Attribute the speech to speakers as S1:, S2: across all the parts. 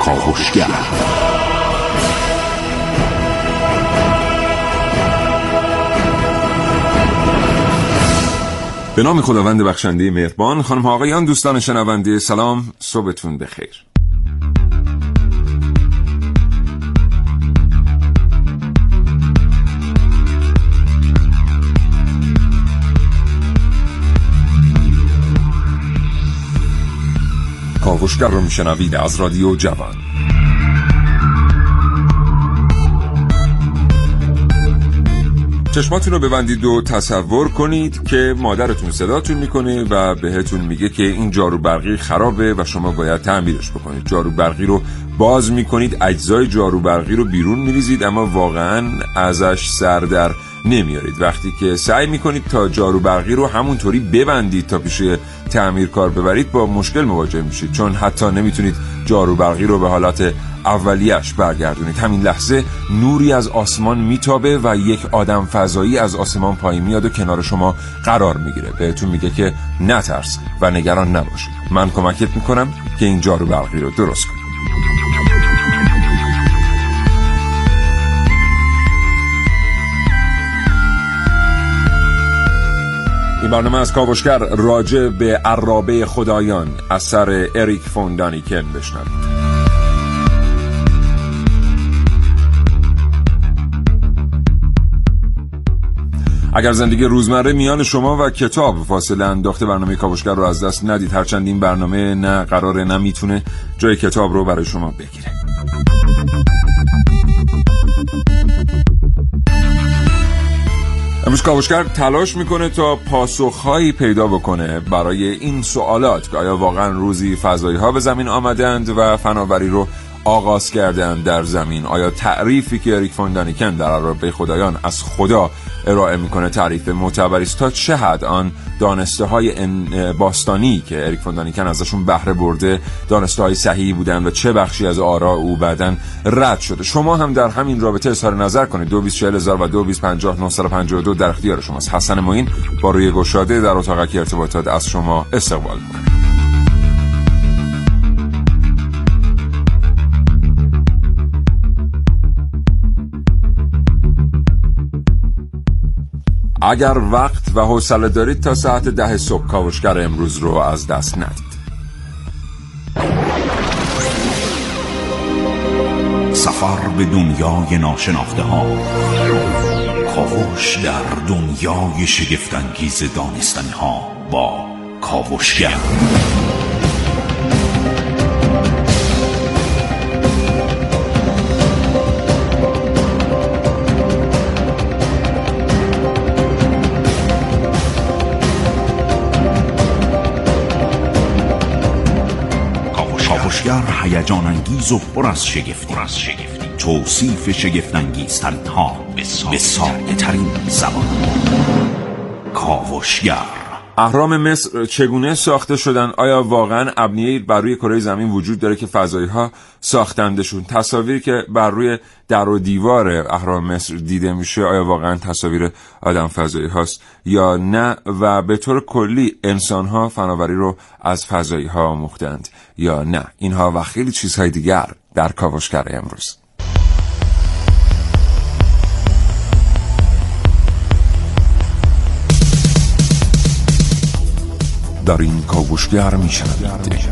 S1: کاوشگر به نام خداوند بخشنده مهربان خانم آقایان دوستان شنونده سلام صبحتون بخیر. کاوشگر رو میشنوید از رادیو جوان. چشماتون رو ببندید و تصور کنید که مادرتون صداتون می‌کنه و بهتون میگه که این جارو برقی خرابه و شما باید تعمیرش بکنید. جارو برقی رو باز می‌کنید اجزای جارو برقی رو بیرون میریزید اما واقعا ازش سر در نمیارید وقتی که سعی می‌کنید تا جارو برقی رو همونطوری ببندید تا پیش تعمیر کار ببرید با مشکل مواجه میشید چون حتی نمی‌تونید جارو برقی رو به حالت اولیش برگردونید. همین لحظه نوری از آسمان میتابه و یک آدم فضایی از آسمان پایین میاد و کنار شما قرار می‌گیره. بهتون میگه که نترس و نگران نباشید. من کمکت می‌کنم که این جارو برقی رو درست کنید. این برنامه از کاوشگر راجع به عرابه خدایان اثر اریک فوندانیکن بشنوید. اگر زندگی روزمره میان شما و کتاب فاصله انداخته برنامه کاوشگر رو از دست ندید هرچند این برنامه نه قراره نه می‌تونه جای کتاب رو برای شما بگیره. امروز کاوشگر تلاش می‌کنه تا پاسخهایی پیدا بکنه برای این سوالات. که آیا واقعا روزی فضایی ها به زمین آمدند و فناوری رو آغاز کردن در زمین. آیا تعریفی که اریک فوندانیکن در عرابه خدایان از خدا ارائه می‌کنه تعریف معتبری. است تا چه حد آن دانسته های باستانی که اریک فوندانیکن ازشون بهره برده دانسته های صحیحی بودن و چه بخشی از آرا او بعدن رد شده. شما هم در همین رابطه اظهار نظر کنید. دو هزار و دو در اختیار شماست. حسن معین با روی گشاده در اتاق ارتباطات از شما استقبال کنید اگر وقت و حوصله دارید تا ساعت ده صبح کاوشگر امروز رو از دست ندید.
S2: سفر به دنیای ناشناخته ها. کاوش در دنیای شگفتانگیز دانستنی ها با کاوشگر. هیجان انگیز و پر از شگفتی. توصیف شگفت انگیزترین ها به ساده ترین زبان. کاوشگر.
S1: اهرام مصر چگونه ساخته شدن؟ آیا واقعا ابنیه بر روی کره زمین وجود داره که فضایی ها ساختندشون؟ تصاویری که بر روی در و دیوار اهرام مصر دیده میشه آیا واقعا تصاویر آدم فضایی هاست یا نه؟ و به طور کلی انسان ها فناوری رو از فضایی ها مختند یا نه؟ اینها و خیلی چیزهای دیگر در کاوشگر امروز. در این کاوشگر میشنوید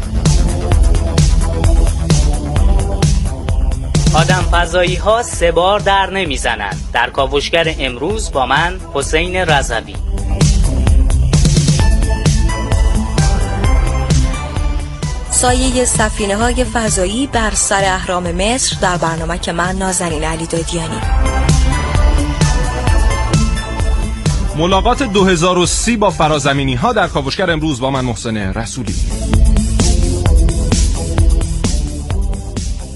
S3: آدم فضایی ها سه بار در نمی‌زنند. در کاوشگر امروز با من حسین رضوی.
S4: سایه سفینه های فضایی بر سر اهرام مصر در برنامه که من نازنین علی دادیانی.
S5: ملاقات 2030 با فرازمینی ها در کاوشگر امروز با من محسن رسولی.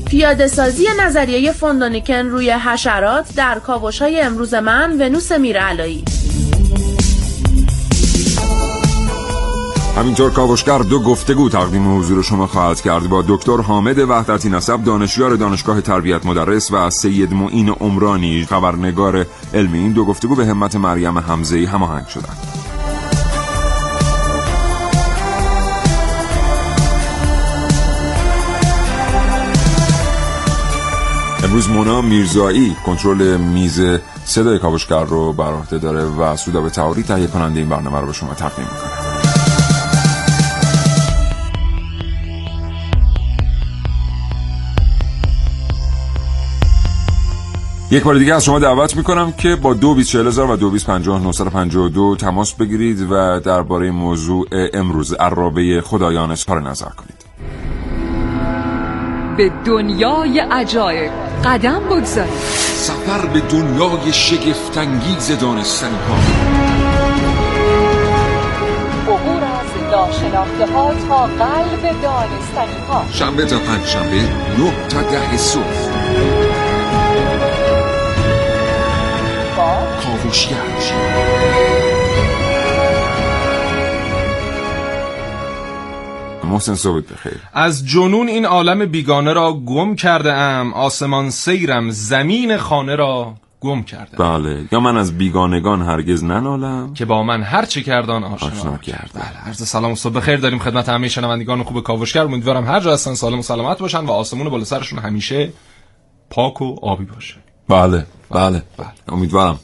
S6: پیاده سازی نظریه فوندونیکن روی حشرات در کاوش های امروز من ونوس میرعلایی.
S1: همینطور کاوشگر دو گفتگو تقدیم حضور شما خواهد کرد با دکتر حامد وحدتی نسب دانشیار دانشگاه تربیت مدرس و سید معین عمرانی خبرنگار علمی این دو گفتگو به همت مریم حمزه هماهنگ شدند. امروز مونا میرزایی کنترل میز صدای کاوشگر رو بر داره و سودا به تهیه کننده این برنامه رو به شما تقدیم می‌کنه. یک بار دیگه از شما دعوت می‌کنم که با دو بیس و دو بیس دو تماس بگیرید و درباره موضوع امروز عرابه خدایان اظهار نظر کنید.
S7: به دنیای عجایب قدم بگذارید.
S1: سفر به دنیای شگفتانگیز دانستنی ها
S7: عبور از ناشناخته ها تا قلب دانستنی ها
S1: شنبه تا پنج شنبه نه تا ده صبح. کاوشگر محسن صبح بخیر.
S5: از جنون این عالم بیگانه را گم کرده ام آسمان سیرم زمین خانه را گم کرده
S1: بله. یا من از بیگانگان هرگز ننالم؟
S5: که با من هر چه کردان آشنا,
S1: آشنا کرد
S5: بله عرض سلام و صبح بخیر. داریم خدمت همه شنوندگان خوب کاوشگر. امیدوارم هر جا هستن سالم و سلامت باشن و آسمون بالا سرشون همیشه پاک و آبی باشه.
S1: بله بله, بله. امیدوارم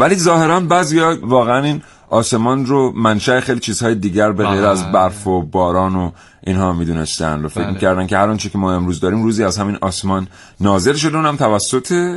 S1: ولی ظاهرا بعضیا واقعا این آسمان رو منشأ خیلی چیزهای دیگر به غیر از بله. برف و باران و اینها می‌دونستن و فکر بله. می‌کردن که هر آنچه که ما امروز داریم روزی از همین آسمان نازل شده اونم توسط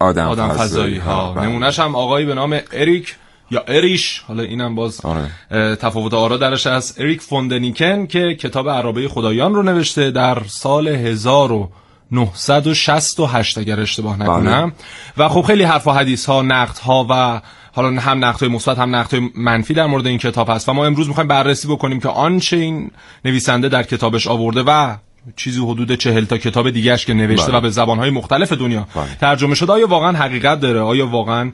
S1: آدم,
S5: آدم فضایی ها بله. نمونهش هم آقایی به نام اریک یا اریش حالا اینم باز آره. تفاوت آرا درش از اریک فوندنیکن که کتاب عرابه خدایان رو نوشته در سال 1000 968 اگر اشتباه بله. نکنم و خب خیلی حرف و حدیث ها نقد ها و حالا هم نقد های مثبت هم نقد های منفی در مورد این کتاب هست و ما امروز می‌خوایم بررسی بکنیم که آنچه این نویسنده در کتابش آورده و چیزی حدود چهل تا کتاب دیگهش که نوشته بله. و به زبانهای مختلف دنیا بله. ترجمه شده آیا واقعا حقیقت داره آیا واقعا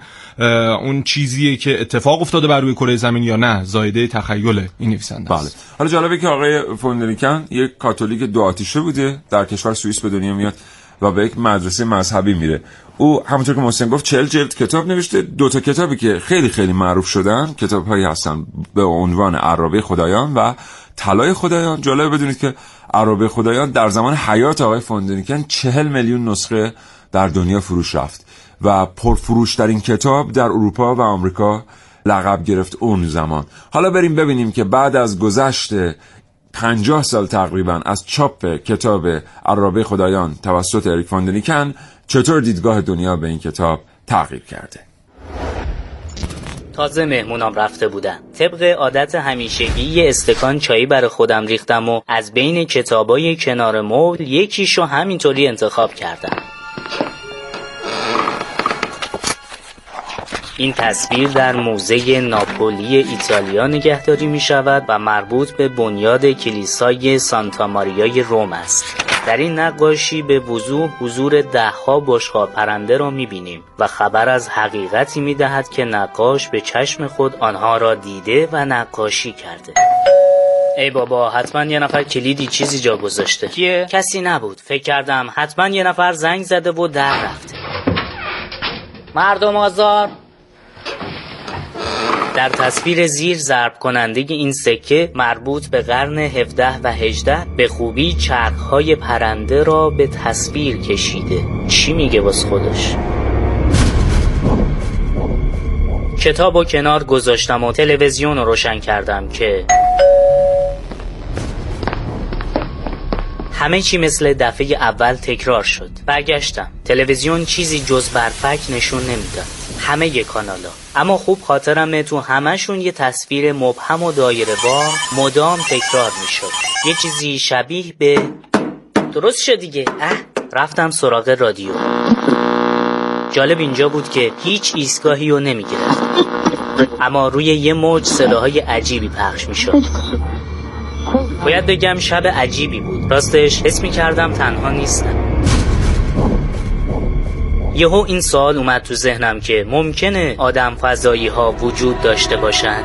S5: اون چیزیه که اتفاق افتاده بر روی کره زمین یا نه زایده تخیل این نویسنده
S1: بله. حالا جالبه که آقای فوندریکن یک کاتولیک دو آتیشه بوده در کشور سوئیس به دنیا میاد و به یک مدرسه مذهبی میره او همونطور که محسن گفت چهل جلد کتاب نوشته دو تا کتابی که خیلی خیلی معروف شدن کتاب هایی هستن به عنوان عرابه خدایان و طلای خدایان جالب بدونید که عرابه خدایان در زمان حیات آقای فوندنیکن چهل میلیون نسخه در دنیا فروش رفت و پرفروشترین کتاب در اروپا و آمریکا لقب گرفت اون زمان. حالا بریم ببینیم که بعد از گذشت پنجاه سال تقریبا از چاپ کتاب عرابه خدایان توسط اریک فاندنیکن چطور دیدگاه دنیا به این کتاب تغییر کرده؟
S3: تازه مهمونام رفته بودن. طبق عادت همیشگی یه استکان چایی برای خودم ریختم و از بین کتابای کنار مول یکیشو همینطوری انتخاب کردم. این تصویر در موزه ناپولی ایتالیا نگهداری می شود و مربوط به بنیاد کلیسای سانتا ماریای روم است. در این نقاشی به وضوح حضور دهها بشقا پرنده را می بینیم و خبر از حقیقتی می دهد که نقاش به چشم خود آنها را دیده و نقاشی کرده. ای بابا حتما یه نفر کلیدی چیزی جا گذاشته کیه؟ کسی نبود فکر کردم حتما یه نفر زنگ زده و در رفته مردم آزار در تصویر زیر ضرب کننده این سکه مربوط به قرن 17 و 18 به خوبی چرخهای پرنده را به تصویر کشیده. چی میگه باز خودش؟ کتاب و کنار گذاشتم و تلویزیون رو روشن کردم که همه چی مثل دفعه اول تکرار شد. برگشتم. تلویزیون چیزی جز برفک نشون نمی‌داد. همه کانالا اما خوب خاطرمه تو همهشون یه تصویر مبهم و دایره با مدام تکرار می‌شد. یه چیزی شبیه به درست شد دیگه. اه رفتم سراغ رادیو. جالب اینجا بود که هیچ ایستگاهی رو نمی‌گرفت. اما روی یه موج صداهای عجیبی پخش می‌شد. باید بگم شب عجیبی بود. راستش حس می کردم تنها نیستم. یهو این سوال اومد تو ذهنم که ممکنه آدم فضایی ها وجود داشته باشند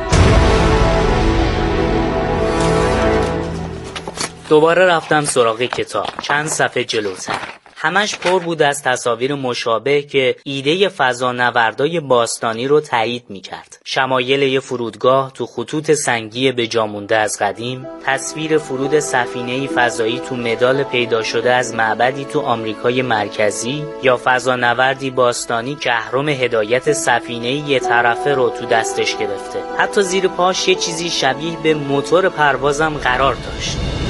S3: دوباره رفتم سراغ کتاب. چند صفحه جلوتر. همش پر بود از تصاویر مشابه که ایده فضانوردای باستانی رو تایید می‌کرد. شمایل یه فرودگاه تو خطوط سنگی به جامونده از قدیم، تصویر فرود سفینه فضایی تو مدال پیدا شده از معبدی تو آمریکای مرکزی یا فضانوردی باستانی که اهرم هدایت سفینه یه طرفه رو تو دستش گرفته. حتی زیر پاش یه چیزی شبیه به موتور پروازم قرار داشت.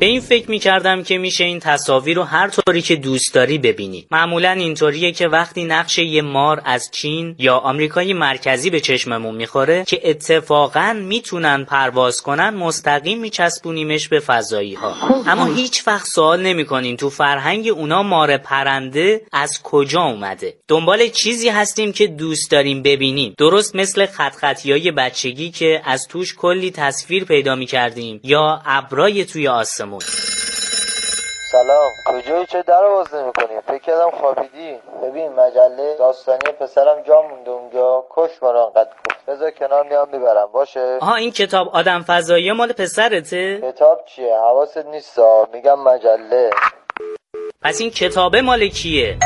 S3: به این فکر می کردم که میشه این تصاویر رو هر طوری که دوست داری ببینی. معمولا اینطوریه که وقتی نقش یه مار از چین یا آمریکای مرکزی به چشممون می‌خوره که اتفاقا می‌تونن پرواز کنن مستقیم میچسبونیمش به فضایی ها اما هیچ وقت سوال نمی‌کنیم تو فرهنگ اونا مار پرنده از کجا اومده. دنبال چیزی هستیم که دوست داریم ببینیم. درست مثل خط خطی بچگی که از توش کلی تصویر پیدا می‌کردیم یا ابرای توی آسمون
S8: سلام. کجایی چه در باز نمی‌کنی فکر کردم خوابیدی. ببین مجله داستانی پسرم جا مونده اونجا. کش ما انقدر گفت بذار کنار میام می‌برم. باشه؟
S3: آها این کتاب آدم فضایی مال پسرته؟
S8: کتاب چیه؟ حواست نیست میگم مجله.
S3: پس این کتابه مال کیه؟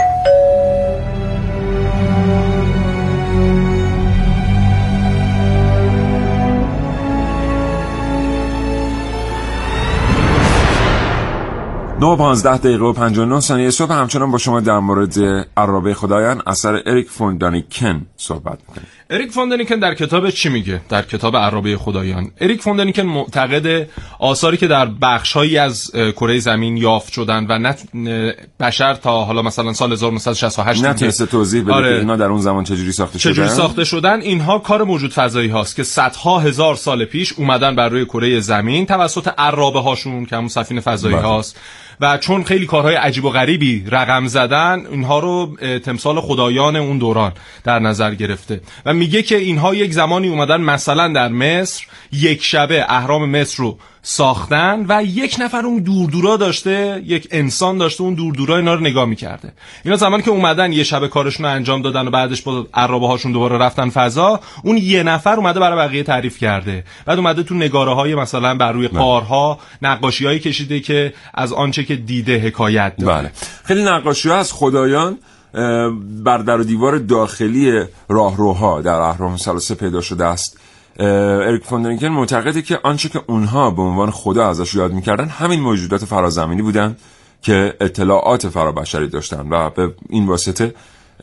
S1: نو 15 دقیقه و 59 ثانیه صبح. همچنان با شما در مورد عرابه خدایان اثر اریک فوندانیکن صحبت می‌کنیم.
S5: اریک فوندانیکن در کتاب چی میگه؟ در کتاب عرابه خدایان. اریک فوندانیکن معتقد آثاری که در بخشهایی از کره زمین یافت شدن و نت بشر تا حالا مثلا سال 1968
S1: نتونسته توضیح بده آره. اینا در اون زمان چجوری ساخته شدن؟
S5: چجوری ساخته شدن؟ اینها کار موجود فضایی هاست که صدها هزار سال پیش اومدن بر روی کره زمین توسط عرابه هاشون که همون سفینه فضایی بله. هاست. و چون خیلی کارهای عجیب و غریبی رقم زدن اینها رو تمثال خدایان اون دوران در نظر گرفته. و میگه که اینها یک زمانی اومدن مثلا در مصر یک شبه اهرام مصر رو ساختن و یک نفر اون دوردورا داشته یک انسان داشته اون دوردورا اینا رو نگاه می‌کرده. اینا زمانی که اومدن یه شب کارشون رو انجام دادن و بعدش با عرابه هاشون دوباره رفتن فضا اون یه نفر اومده برای بقیه تعریف کرده. بعد اومده تو نگاره های مثلا بر روی قارها نقاشی هایی کشیده که از آنچه که دیده حکایت داره.
S1: بله. خیلی نقاشی ها از خدایان بر در و دیوار داخلی راهروها در اهرام ثلاثه پیدا شده است. اریک فوندرینکن معتقده که آنچه که اونها به عنوان خدا ازش یاد می‌کردن همین موجودات فرازمینی بودن که اطلاعات فرابشری داشتن و به این واسطه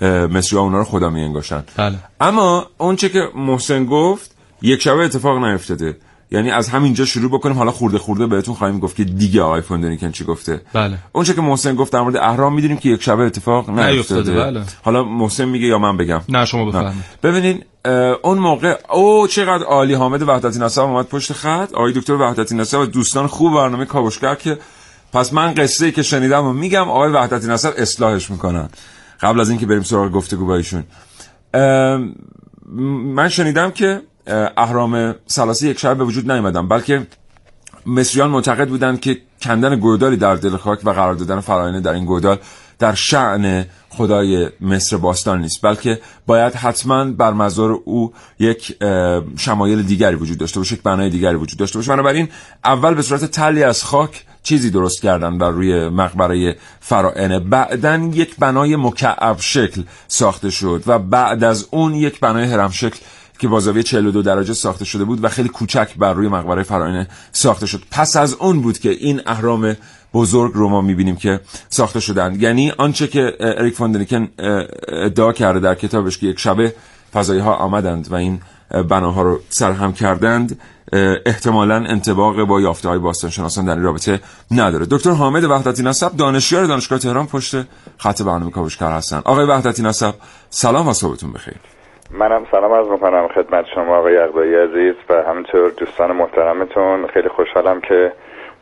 S1: مصری ها اونا رو خدا میانگاشتن
S5: بله.
S1: اما اونچه که محسن گفت یک شبه اتفاق نیفتاده یعنی از همینجا شروع بکنیم حالا خورده خورده بهتون خواهیم گفت که دیگه آقای فوندنیکن چی گفته.
S5: بله.
S1: اونچه که محسن گفت در مورد اهرام می‌دونیم که یک شبه اتفاق نیفتاده.
S5: بله.
S1: حالا محسن میگه یا من بگم؟
S5: نه شما بفرمایید.
S1: ببینین اون موقع او چقدر عالی حامد وحدتی نصب اومد پشت خط. آقای دکتر وحدتی نصب و دوستان خوب برنامه کاوشگر که پس من قصه ای که شنیدم و میگم آقای وحدتی نصب اصلاحش می‌کنن. قبل از اینکه بریم سراغ گفتگو با ایشون. من شنیدم که اهرام سلاسی یک شب به وجود نیومدن بلکه مصریان معتقد بودند که کندن گودالی در دل خاک و قرار دادن فراینه در این گودال در شعن خدای مصر باستان نیست بلکه باید حتما بر مزار او یک شمایل دیگری وجود داشته باشه یک بنای دیگری وجود داشته باشه. بنابراین اول به صورت تلی از خاک چیزی درست کردن بر روی مقبره فرائنه بعدا یک بنای مکعب شکل ساخته شد و بعد از اون یک بنای هرم شکل که با زاویه 42 درجه ساخته شده بود و خیلی کوچک بر روی مقبره فرعونی ساخته شد. پس از اون بود که این اهرام بزرگ رو ما می‌بینیم که ساخته شدن یعنی آنچه که اریک فوندنیکن ادعا کرده در کتابش که یک شبه فضایی ها آمدند و این بناها رو سرهم کردند احتمالا انتباق با یافته های باستان شناسان در این رابطه نداره. دکتر حامد وحدتی نسب دانشیار دانشگاه تهران پشت خط برنامه کاوشگر هستن آقای وحدتی نسب سلام و صبحتون بخیر.
S9: منم سلام از می‌کنم خدمت شما آقای اقدایی عزیز و همینطور دوستان محترمتون. خیلی خوشحالم که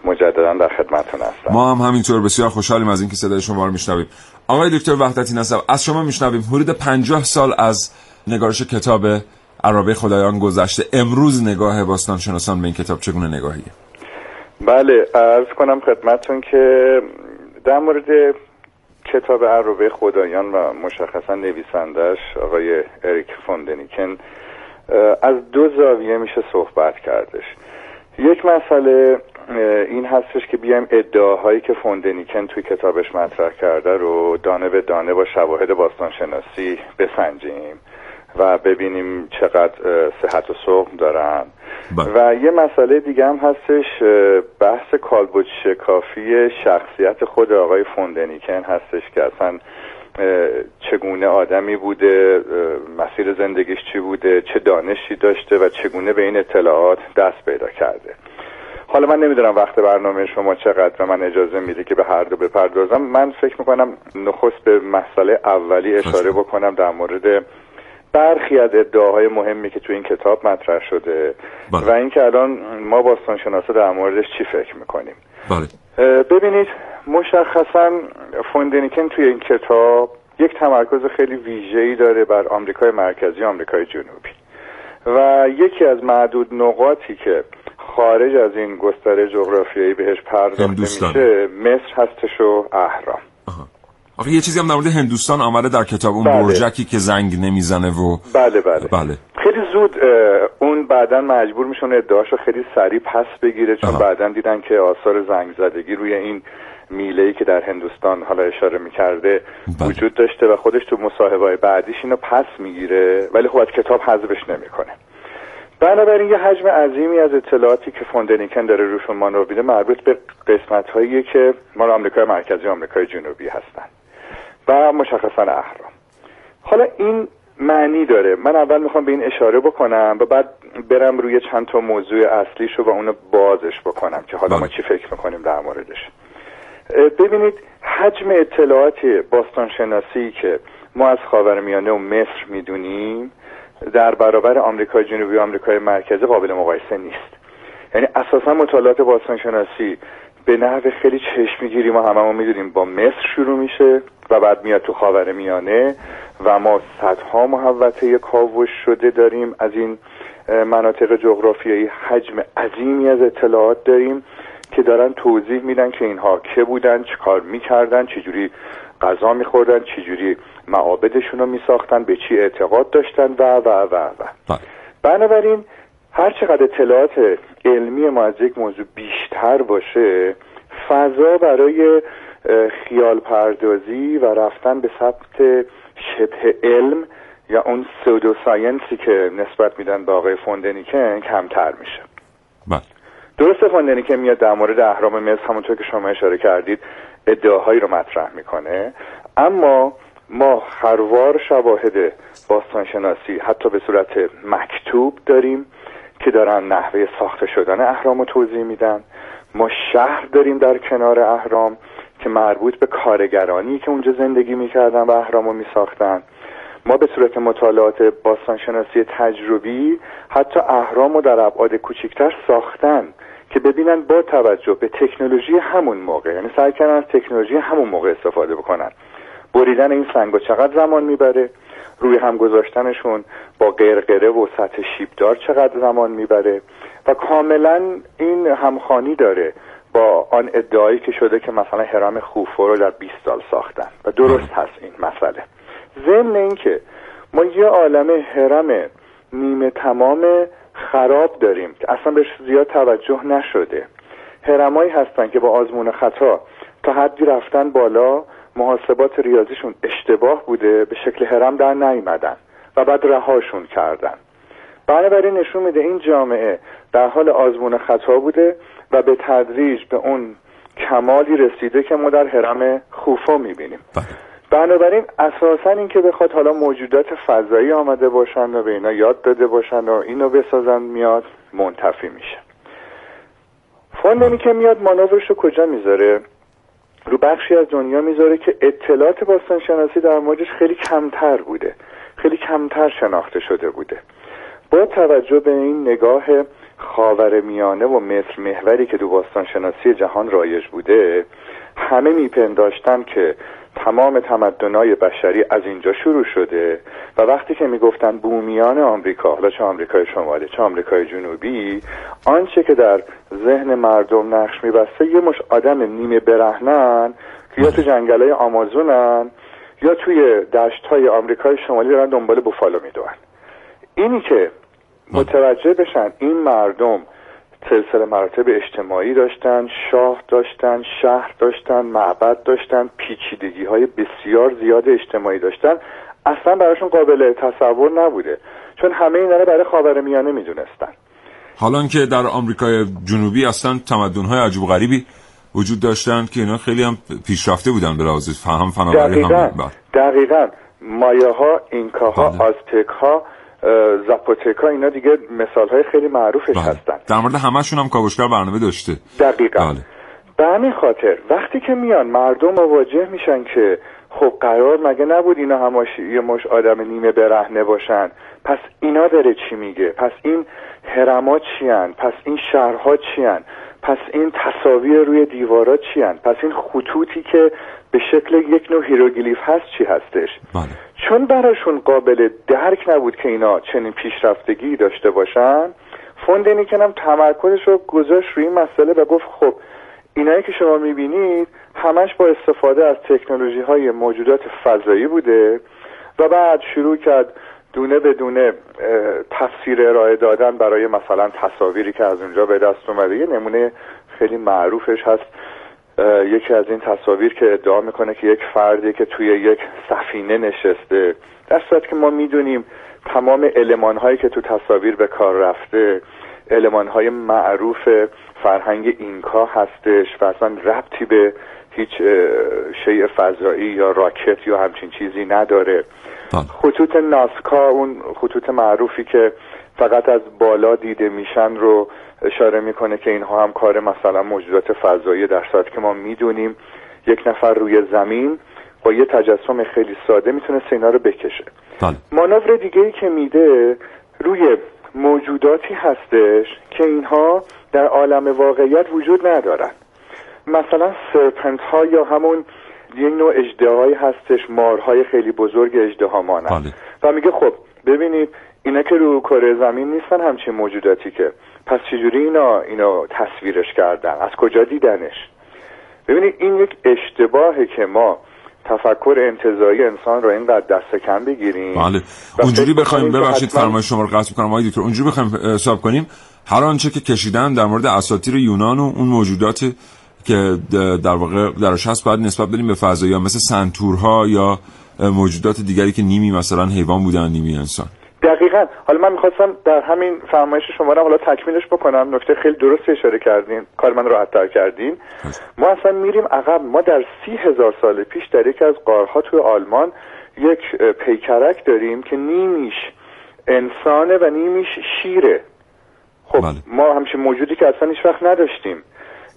S9: مجددا در خدمتتون هستم.
S1: ما هم همینطور بسیار خوشحالیم از اینکه صدای شما رو میشنویم. آقای دکتر وحدتی نسب از شما میشنویم. حدود پنجاه سال از نگارش کتاب عربه خدایان گذشته. امروز نگاه باستان شناسان به این کتاب چگونه نگاهیه؟
S9: بله ارز کنم خدمتون که در مورد کتاب عروبه خدایان و مشخصا نویسندش آقای اریک فوندنیکن از دو زاویه میشه صحبت کردش. یک مسئله این هستش که بیایم ادعاهایی که فوندنیکن توی کتابش مطرح کرده رو دانه به دانه با شواهد باستانشناسی بسنجیم. و ببینیم چقدر صحت و سقم دارن.
S1: بله.
S9: و یه مسئله دیگه هم هستش بحث کالبوت شکافی شخصیت خود آقای فوندنیکن هستش که اصلا چگونه آدمی بوده مسیر زندگیش چی بوده چه دانشی داشته و چگونه به این اطلاعات دست پیدا کرده. حالا من نمی‌دونم وقت برنامه شما چقدر و من اجازه میده که به هر دو بپردازم. من فکر می‌کنم نخست به مسئله اولی اشاره بکنم در مورد برخی از ادعاهای مهمی که تو این کتاب مطرح شده.
S1: بله.
S9: و اینکه الان ما باستانشناسا در موردش چی فکر می‌کنیم.
S1: بله.
S9: ببینید مشخصا فوندنیکن توی این کتاب یک تمرکز خیلی ویژه‌ای داره بر آمریکای مرکزی و آمریکای جنوبی. و یکی از معدود نقاطی که خارج از این گستره جغرافیایی بهش پرداخته. میشه مصر هستش و اهرام.
S1: آخه یه چیزی هم در مورد هندوستان آمده در کتاب اون
S9: بله.
S1: برجکی که زنگ نمی‌زنه و
S9: بله بله
S1: بله
S9: خیلی زود اون بعدا مجبور میشون ادعاشو خیلی سریع پس بگیره چون. بعدا دیدن که آثار زنگ زدگی روی این میله ای که در هندوستان حالا اشاره می‌کرده
S1: بله.
S9: وجود داشته و خودش تو مصاحبه بعدیش اینو پس می‌گیره ولی خب از کتاب حذفش نمی‌کنه بنابراین یه حجم عظیمی از اطلاعاتی که فوندنیکن داره روشون مانور میده مربوط به قسمت هایی که مال آمریکای مرکزی و آمریکای جنوبی هستن و مشخصا اهرام حالا این معنی داره. من اول می‌خوام به این اشاره بکنم و بعد برم روی چند تا موضوع اصلیشو و اونو بازش بکنم که حالا ما
S1: بله.
S9: چی فکر می‌کنیم در موردش. ببینید حجم اطلاعات باستانشناسی که ما از خاورمیانه و مصر می‌دونیم در برابر آمریکای جنوبی و آمریکای مرکزی قابل مقایسه نیست. یعنی اساسا مطالعات باستانشناسی به نحو خیلی چشمگیری ما هممون می‌دونیم با مصر شروع میشه. و بعد میاد تو خاور میانه و ما صدها محوطه کاوش شده داریم. از این مناطق جغرافیایی حجم عظیمی از اطلاعات داریم که دارن توضیح میدن که اینها که بودن چه کار می‌کردن چجوری غذا میخوردن چجوری معابدشون رو میساختن به چی اعتقاد داشتن و و و و.
S1: بله.
S9: بنابراین هر چقدر اطلاعات علمی ما از یک موضوع بیشتر باشه فضا برای خیال پردازی و رفتن به سمت شبه علم یا اون سودو ساینسی که نسبت میدن به آقای فوندنیکن کمتر میشه.
S1: بله.
S9: درسته فوندنیکن میاد در مورد اهرام مصر همونطور که شما اشاره کردید ادعاهایی رو مطرح می‌کنه. اما ما خروار شواهد باستانشناسی حتی به صورت مکتوب داریم که دارن نحوه ساخته شدن اهرام رو توضیح میدن. ما شهر داریم در کنار اهرام. که مربوط به کارگرانی که اونجا زندگی می‌کردن و اهرام رو میساختن. ما به صورت مطالعات باستانشناسی تجربی حتی اهرام رو در ابعاد کوچکتر ساختن که ببینن با توجه به تکنولوژی همون موقع یعنی سعی کردن از تکنولوژی همون موقع استفاده بکنن. بریدن این سنگ چقدر زمان می‌بره؟ روی هم گذاشتنشون با قرقره و سطح شیبدار چقدر زمان می‌بره؟ و کاملا این همخانی داره. با آن ادعایی که شده که مثلا حرام خوفو رو در 20 سال ساختن. و درست هست این مسئله. ضمن اینکه ما یه عالم حرم نیمه تمام خراب داریم که اصلا بهش زیاد توجه نشده. حرمایی هستن که با آزمون خطا تا حدی رفتن بالا محاسبات ریاضیشون اشتباه بوده به شکل حرم در نیومدن و بعد رهاشون کردن. بنابراین نشون میده این جامعه در حال آزمون خطا بوده و به تدریج به اون کمالی رسیده که ما در حرم خوفا می‌بینیم. بنابراین اساسا این که بخواد حالا موجودات فضایی آمده باشن و به اینا یاد داده باشن و اینو بسازن میاد منتفی میشه. فوندنی که میاد مانورش رو کجا می‌ذاره؟ رو بخشی از دنیا می‌ذاره که اطلاعات باستانشناسی در موردش خیلی کمتر بوده. خیلی کمتر شناخته شده بوده. با توجه به این نگاه خاور میانه و مصر محوری که دو باستانشناسی جهان رایج بوده همه میپنداشتن که تمام تمدنهای بشری از اینجا شروع شده و وقتی که می‌گفتن بومیان آمریکا حالا چه آمریکای شمالی چه آمریکای جنوبی آنچه که در ذهن مردم نقش میبسته یه مش آدم نیمه برهنن که یا تو جنگلای آمازونن یا توی دشت های آمریکای شمالی دارن دنبال بوفالو میدون اینی که متوجه بشن این مردم سلسله مراتب اجتماعی داشتن شاه داشتن شهر داشتن معبد داشتن پیچیدگی های بسیار زیاد اجتماعی داشتن. اصلا براشون قابل تصور نبوده چون همه اینا رو برای خاور میانه می‌دونستن.
S1: حالا که در آمریکای جنوبی اصلا تمدن های عجب غریبی وجود داشتن که اینا خیلی هم پیشرفته بودن به لحاظ فهم فناوری هم
S9: دقیقا, دقیقا. مایه ها اینکاها ها آزتک ها زاپوتکا اینا دیگه مثال های خیلی معروفش بله. هستن.
S1: در مورد همشون هم کاوشگر برنامه داشته.
S9: دقیقا. بله. به همین خاطر وقتی که میان مردم مواجه میشن که خب قرار مگه نبود اینا هماش یه مشت آدم نیمه برهنه باشن؟ پس اینا داره چی میگه؟ پس این هرما چیان؟ پس این شهرها چیان؟ پس این تصاویر روی دیوارا چیان؟ پس این خطوطی که به شکل یک نوع هیروگلیف هست چی هستش؟
S1: بله.
S9: چون براشون قابل درک نبود که اینا چنین پیشرفتگی داشته باشن فوندنیکن هم تمرکزش رو گذاشت روی این مسئله و گفت خب اینایی که شما می‌بینید همش با استفاده از تکنولوژی های موجودات فضایی بوده و بعد شروع کرد دونه به دونه تفسیر ارائه دادن برای مثلا تصاویری که از اونجا به دست اومده. یه نمونه خیلی معروفش هست. یکی از این تصاویر که ادعا می‌کنه که یک فردی که توی یک سفینه نشسته در صورت که ما می‌دونیم تمام علمان هایی که تو تصاویر به کار رفته علمان های معروف فرهنگ اینکا هستش و اصلا ربطی به هیچ شیء فضایی یا راکت یا همچین چیزی نداره
S1: بله.
S9: خطوط ناسکا اون خطوط معروفی که فقط از بالا دیده میشن رو اشاره می‌کنه که اینها هم کار مثلا موجودات فضایی در صورت که ما می‌دونیم یک نفر روی زمین با یه تجسم خیلی ساده می‌تونه اینا رو بکشه
S1: بله.
S9: مانور دیگه ای که میده روی موجوداتی هستش که اینها در عالم واقعیت وجود ندارن مثلا سرپنت ها یا همون یک نوع اجده هستش مارهای خیلی بزرگ اجده ها
S1: بله.
S9: و میگه خب ببینید اینا که رو کره زمین نیستن همچین موجوداتی که. پس چجوری اینا اینا تصویرش کردن؟ از کجا دیدنش؟ ببینید این یک اشتباهه که ما تفکر انتظایی انسان رو اینقدر دست کم بگیریم.
S1: بله. اونجوری بخوایم ببخشید فرمایش شما رو قصد کنم آقای دکتر. اونجوری بخوایم حساب کنیم. هر آنچه که کشیدن در مورد اساطیر یونان و اون موجودات که در واقع درش هست باید نسبت بدیم به فضایی مثل سنتورها یا موجودات دیگری که نیمی مثلا حیوان بودن نیمی انسان.
S9: دقیقا. حالا من می‌خواستم در همین فرمایش شما رو حالا تکمیلش بکنم. نکته خیلی درست اشاره کردین. کار من راحت تر کردین. ما اصلا میریم عقب. ما در سی هزار سال پیش در یکی از قارها توی آلمان یک پیکرک داریم که نیمیش انسانه و نیمیش شیره. خب
S1: بله.
S9: ما همچین موجودی که اصلا هیچ وقت نداشتیم.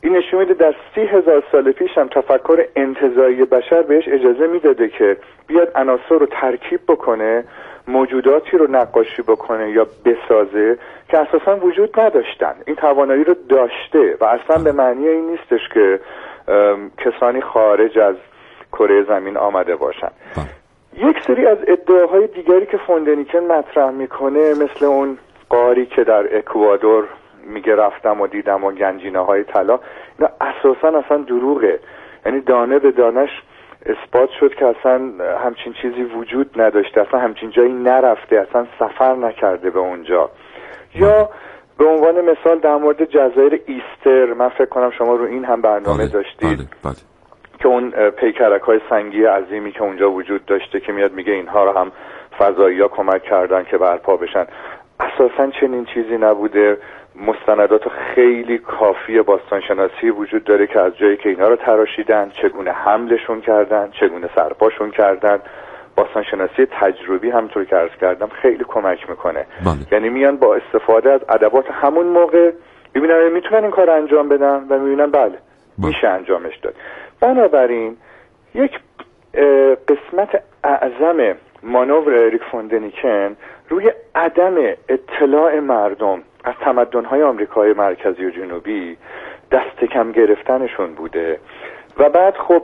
S9: این نشون میده در سی هزار سال پیش هم تفکر انتظایی بشر بهش اجازه می‌داده که بیاد عناصر رو ترکیب بکنه موجوداتی رو نقاشی بکنه یا بسازه که اساسا وجود نداشتن. این توانایی رو داشته و اصلا به معنی این نیستش که کسانی خارج از کره زمین آمده باشن.
S1: بله.
S9: یک سری از ادعاهای دیگری که فوندنیکن مطرح می‌کنه مثل اون قاری که در اکوادور میگه رفتم و دیدم و گنجینه های طلا اینا اساسا اصلا دروغه. یعنی دانه به دانش اثبات شد که اصلا همچین چیزی وجود نداشته اصلا همچین جایی نرفته اصلا سفر نکرده به اونجا. یا به عنوان مثال در مورد جزایر ایستر من فکر کنم شما رو این هم برنامه
S1: بله،
S9: داشتید
S1: بله، بله.
S9: که اون پیکرک های سنگی عظیمی که اونجا وجود داشته که میاد میگه اینها رو هم فضایی ها کمک کردن که برپا بشن. اساسا چنین چیزی نبوده. مستندات خیلی کافی باستانشناسی وجود داره که از جایی که اینا رو تراشیدن چگونه حملشون کردن چگونه سرپاشون کردن باستانشناسی تجربی همطور که عرض کردم خیلی کمک می‌کنه
S1: بله.
S9: یعنی میان با استفاده از ادوات همون موقع می‌بینن می‌تونن این کار انجام بدن و می‌بینن بله,
S1: بله.
S9: میشه انجامش داد بنابراین یک قسمت اعظم مانور اریک فوندنیکن روی عدم اطلاع مردم از تمدن‌های آمریکای مرکزی و جنوبی دست کم گرفتنشون بوده. و بعد خب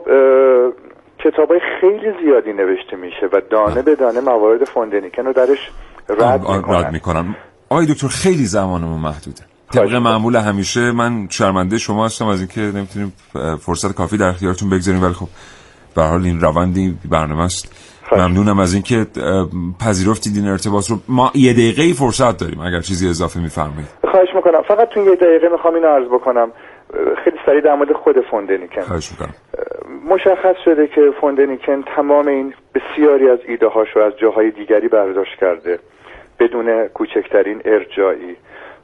S9: کتابای خیلی زیادی نوشته میشه و دانه به دانه موارد فوندنیکن رو درش رد می‌کنن.
S1: می‌کنن. آقای دکتر خیلی زمانمون محدوده. طبق معمول همیشه من شرمنده شما هستم از اینکه نمی‌تونیم فرصت کافی در اختیارتون بگذاریم ولی خب به حال این روندی برنامه است. ممنونم از اینکه پذیرفتید این ارتباط رو. ما یه دقیقه ای فرصت داریم اگر چیزی اضافه میفرمایید.
S9: خواهش می‌کنم. فقط تو یه دقیقه می‌خوام اینو عرض بکنم. خیلی سریع در مورد خود فوندنیکن
S1: خواهش می‌کنم.
S9: مشخص شده که فوندنیکن تمام این بسیاری از ایده هاش رو از جاهای دیگری برداشت کرده. بدون کوچکترین ارجایی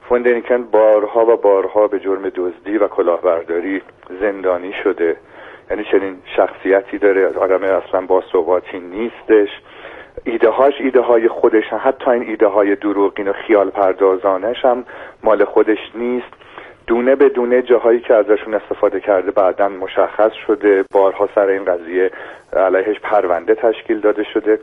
S9: فوندنیکن بارها و بارها به جرم دزدی و کلاهبرداری زندانی شده. یعنی چنین شخصیتی داره آدم اصلا با ثباتی نیستش. ایده هاش ایده های خودش هم. حتی این ایده های دروغین و خیال پردازانش هم مال خودش نیست. دونه به دونه جاهایی که ازشون استفاده کرده بعدا مشخص شده. بارها سر این قضیه علیهش پرونده تشکیل داده شده.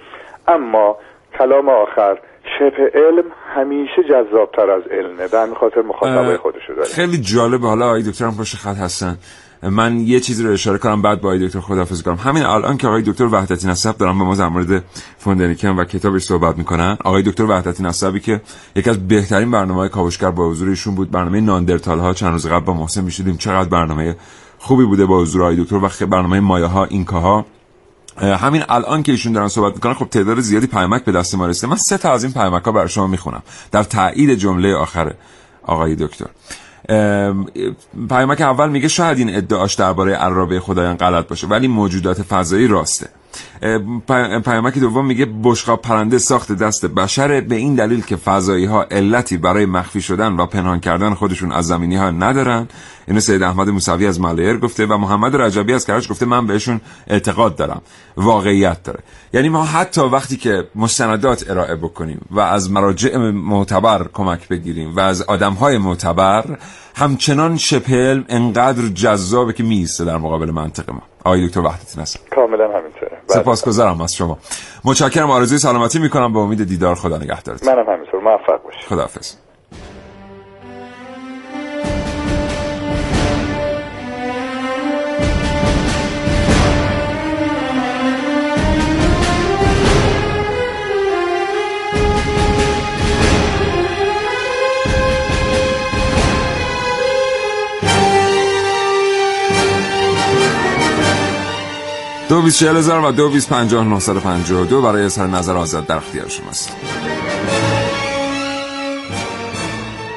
S9: اما کلام آخر شبه علم همیشه جذابتر از علمه. به همین خاطر مخاطبای خودشو داره
S1: خیلی جالبه. حالا آقای دکتر هم پشت خط هستن. من یه چیزی رو اشاره کنم بعد با دکتر خداحافظی کنم. همین الان که آقای دکتر وحدتی نسب دارم به ما در مورد فوندنیکن و کتابش صحبت می‌کنن. آقای دکتر وحدتی نسبی که یکی از بهترین برنامه کاوشگر با حضور ایشون بود برنامه ناندرتال ها چند روز قبل با محسن می‌شدیم. چقدر برنامه خوبی بوده با حضور آقای دکتر و برنامه مایه ها اینکاها همین الان که ایشون دارن صحبت می‌کنن خب تعداد زیادی پیامک به دست ما رسیده. من سه تا از این پیامک ها برای شما می‌خونم. در تایید جمله آخر آقای دکتر. پیامک اول میگه شاید این ادعاش درباره عرابه خدایان غلط باشه ولی موجودات فضایی راسته. پیامک دوم میگه بشقاب پرنده ساخت دست بشره به این دلیل که فضایی ها علتی برای مخفی شدن و پنهان کردن خودشون از زمینی ها ندارن. اینو سید احمد موسوی از ملایر گفته و محمد رجبی از کرج گفته من بهشون اعتقاد دارم. واقعیت داره. یعنی ما حتی وقتی که مستندات ارائه بکنیم و از مراجع معتبر کمک بگیریم و از آدم های معتبر همچنان شپل انقدر جذابه که میسته در مقابل منطق ما. آقای دکتر وحدتی نصر.
S9: کاملا همینطوره
S1: بله. سپاسگزارم از شما. متشکرم آرزوی سلامتی می‌کنم. به امید دیدار خدا نگهدارت
S9: منم همینطور. موفق باشید.
S1: خداحافظ. دو بیس و دو برای اظهار نظر آزاد در اختیار شماست.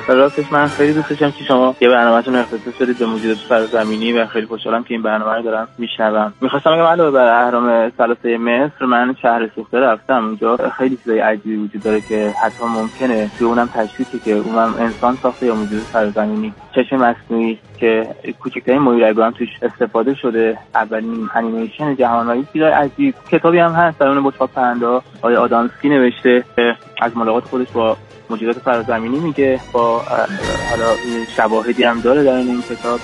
S10: راستش من خیلی دوست داشتم که شما یه برنامهتون اختصاص بدید به موجودات فرازمینی و خیلی خوشحالم که این برنامه رو دارم میشنوم. می‌خواستم بگم علاوه بر اهرام ثلاثه مصر من شهر سوخته رفتم. اونجا خیلی چیزای عجیبی وجود داره که حتی ممکنه که اونم تشخیصی که اونم انسان ساخته یا موجود فرازمینی چشم مصنوعی که کوچکترین مویرگو هم توش استفاده شده. اولین انیمیشن جهان و چیزای عجیب. کتابی هم هست در اون بچه‌ها پرنده آدامسکی نوشته. از ملاقات خودش با موجودات فرازمینی میگه با حالا شواهدی هم داره در این کتاب.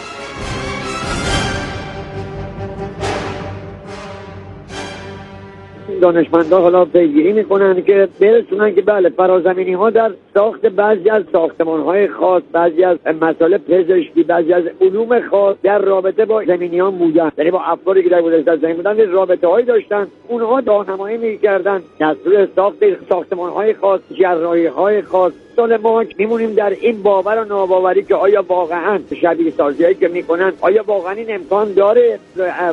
S11: دانشمندا حالا پیگیری می‌کنن که برسونن که بله فرازمینی ها در ساخت بعضی از ساختمان های خاص بعضی از مسائل پزشکی بعضی از علوم خاص در رابطه با زمینیان بودن. یعنی با افرادی که در گذشته زمین بودن رابطه هایی داشتن. اونها راهنمایی می‌کردن. دستور ساخت ساختمان های خاص جراحی های خاص. سال ما میمونیم در این باور و ناباوری که آیا واقعا شبیه سازی هایی که می‌کنن آیا واقعا این امکان داره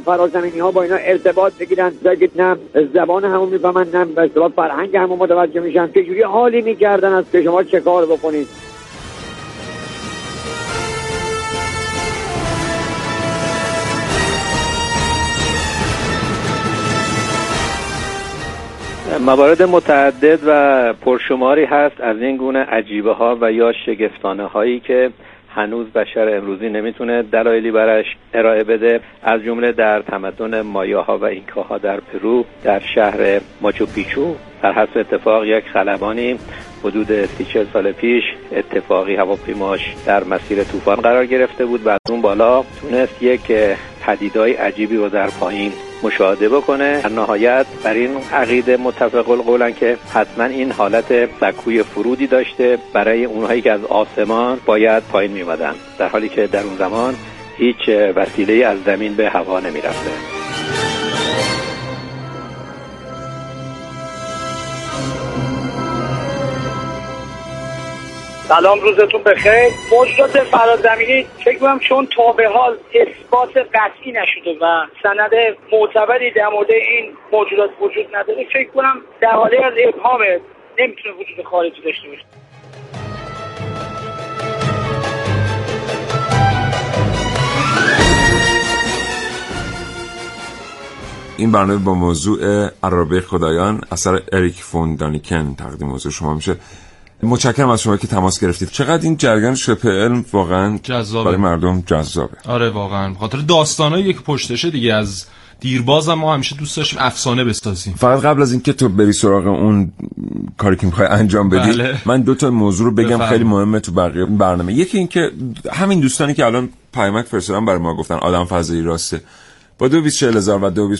S11: فرازمینی ها با اینا ارتباط بگیرن؟ که نه زبان همون می‌فهمن نه به فرهنگ همون متوجه میشن. چجوری حالی می‌کردن از که شما چه کار بکنید؟
S12: موارد متعدد و پرشماری هست از این گونه عجیبه ها و یا شگفتانه هایی که هنوز بشر امروزی نمی‌تونه دلایلی برش ارائه بده از جمله در تمدن مایاها و اینکاها در پرو در شهر ماچو پیچو. در حسب اتفاق یک خلبانی حدود سی سال پیش اتفاقی هواپیماش در مسیر طوفان قرار گرفته بود و از اون بالا تونست یک پدیدای عجیبی رو در پایین مشاهده بکنه. در نهایت بر این عقیده متفق القولن که حتما این حالت سکوی فرودی داشته. برای اونهایی که از آسمان باید پایین میمدن در حالی که در اون زمان هیچ وسیله از زمین به هوا نمی‌رفته.
S13: سلام روزتون بخیر. موجودات فرازمینی فکر کنم چون تا به حال اثبات قطعی نشده و سند معتبری در مورد این موجودات وجود نداره فکر کنم در حاله از ابهامه نمی‌تونه وجود خارجی داشته باشه.
S1: این برنامه با موضوع عرابه خدایان اثر اریک فون دانیکن تقدیم موضوع شما میشه. متشکرم از شما که تماس گرفتید چقدر این جریان شبه علم واقعا
S5: جذابه.
S1: برای مردم جذابه
S5: آره واقعا خاطر داستانای یک پشتشه دیگه از دیرباز ما همیشه دوست داشتیم افسانه بسازیم
S1: فقط قبل از اینکه تو بری سراغ اون کاری که می‌خوای انجام بدی
S5: بله.
S1: من دو تا موضوع رو بگم
S5: بفرمایید.
S1: خیلی مهمه تو بقیه برنامه یکی اینکه همین دوستانی که الان پیامک فرستادن برای ما گفتن آدم فضایی راسته با دو هزار و دو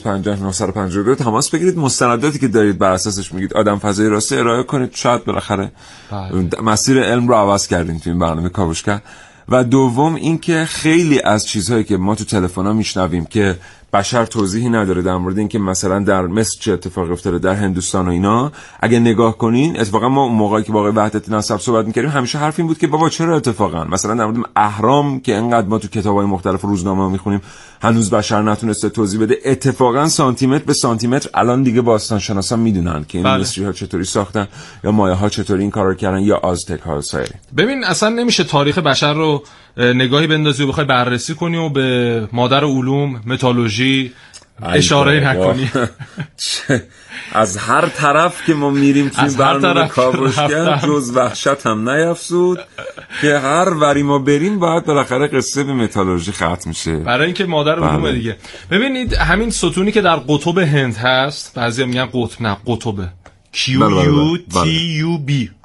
S1: دو تماس بگیرید. مستنداتی که دارید بر اساسش میگید. آدم فضایی راسته ارائه کنید. شاید بالاخره
S5: بله.
S1: مسیر علم رو عوض کردیم تو این برنامه کاوشگر. و دوم اینکه خیلی از چیزهایی که ما تو تلفن میشنویم که بشر توضیحی نداره در مورد اینکه مثلا در مصر چه اتفاقی افتاده در هندوستان و اینا اگه نگاه کنین اتفاقا ما موقعی که آقای وحدت نسب صحبت می‌کردیم همیشه حرف این بود که بابا چرا اتفاقا؟ مثلا در مورد اهرام که انقدر ما تو کتابای مختلف روزنامه می‌خونیم هنوز بشر نتونسته توضیح بده اتفاقا سانتیمتر به سانتیمتر الان دیگه باستان شناسان می‌دونن که این
S5: بله.
S1: مصری ها چطوری ساختن یا مایه ها چطوری این کارو کردن یا آزتک ها سایر
S5: ببین اصلا نمیشه تاریخ بشر رو اه، نگاهی بندازی و بخوای بررسی کنی و به مادر علوم متالوژی اشاره. نکنی
S1: از هر طرف که ما میریم توی برنامه کاوشگر. جز وحشت هم نیفسود که هر وری ما بریم باید بالاخره قصه به متالورژی ختم میشه
S5: برای اینکه مادر علوم
S1: بله.
S5: دیگه ببینید همین ستونی که در قطب هند هست بعضی میگن قطب نه قطبه Q
S1: بله، بله،
S5: U
S1: بله.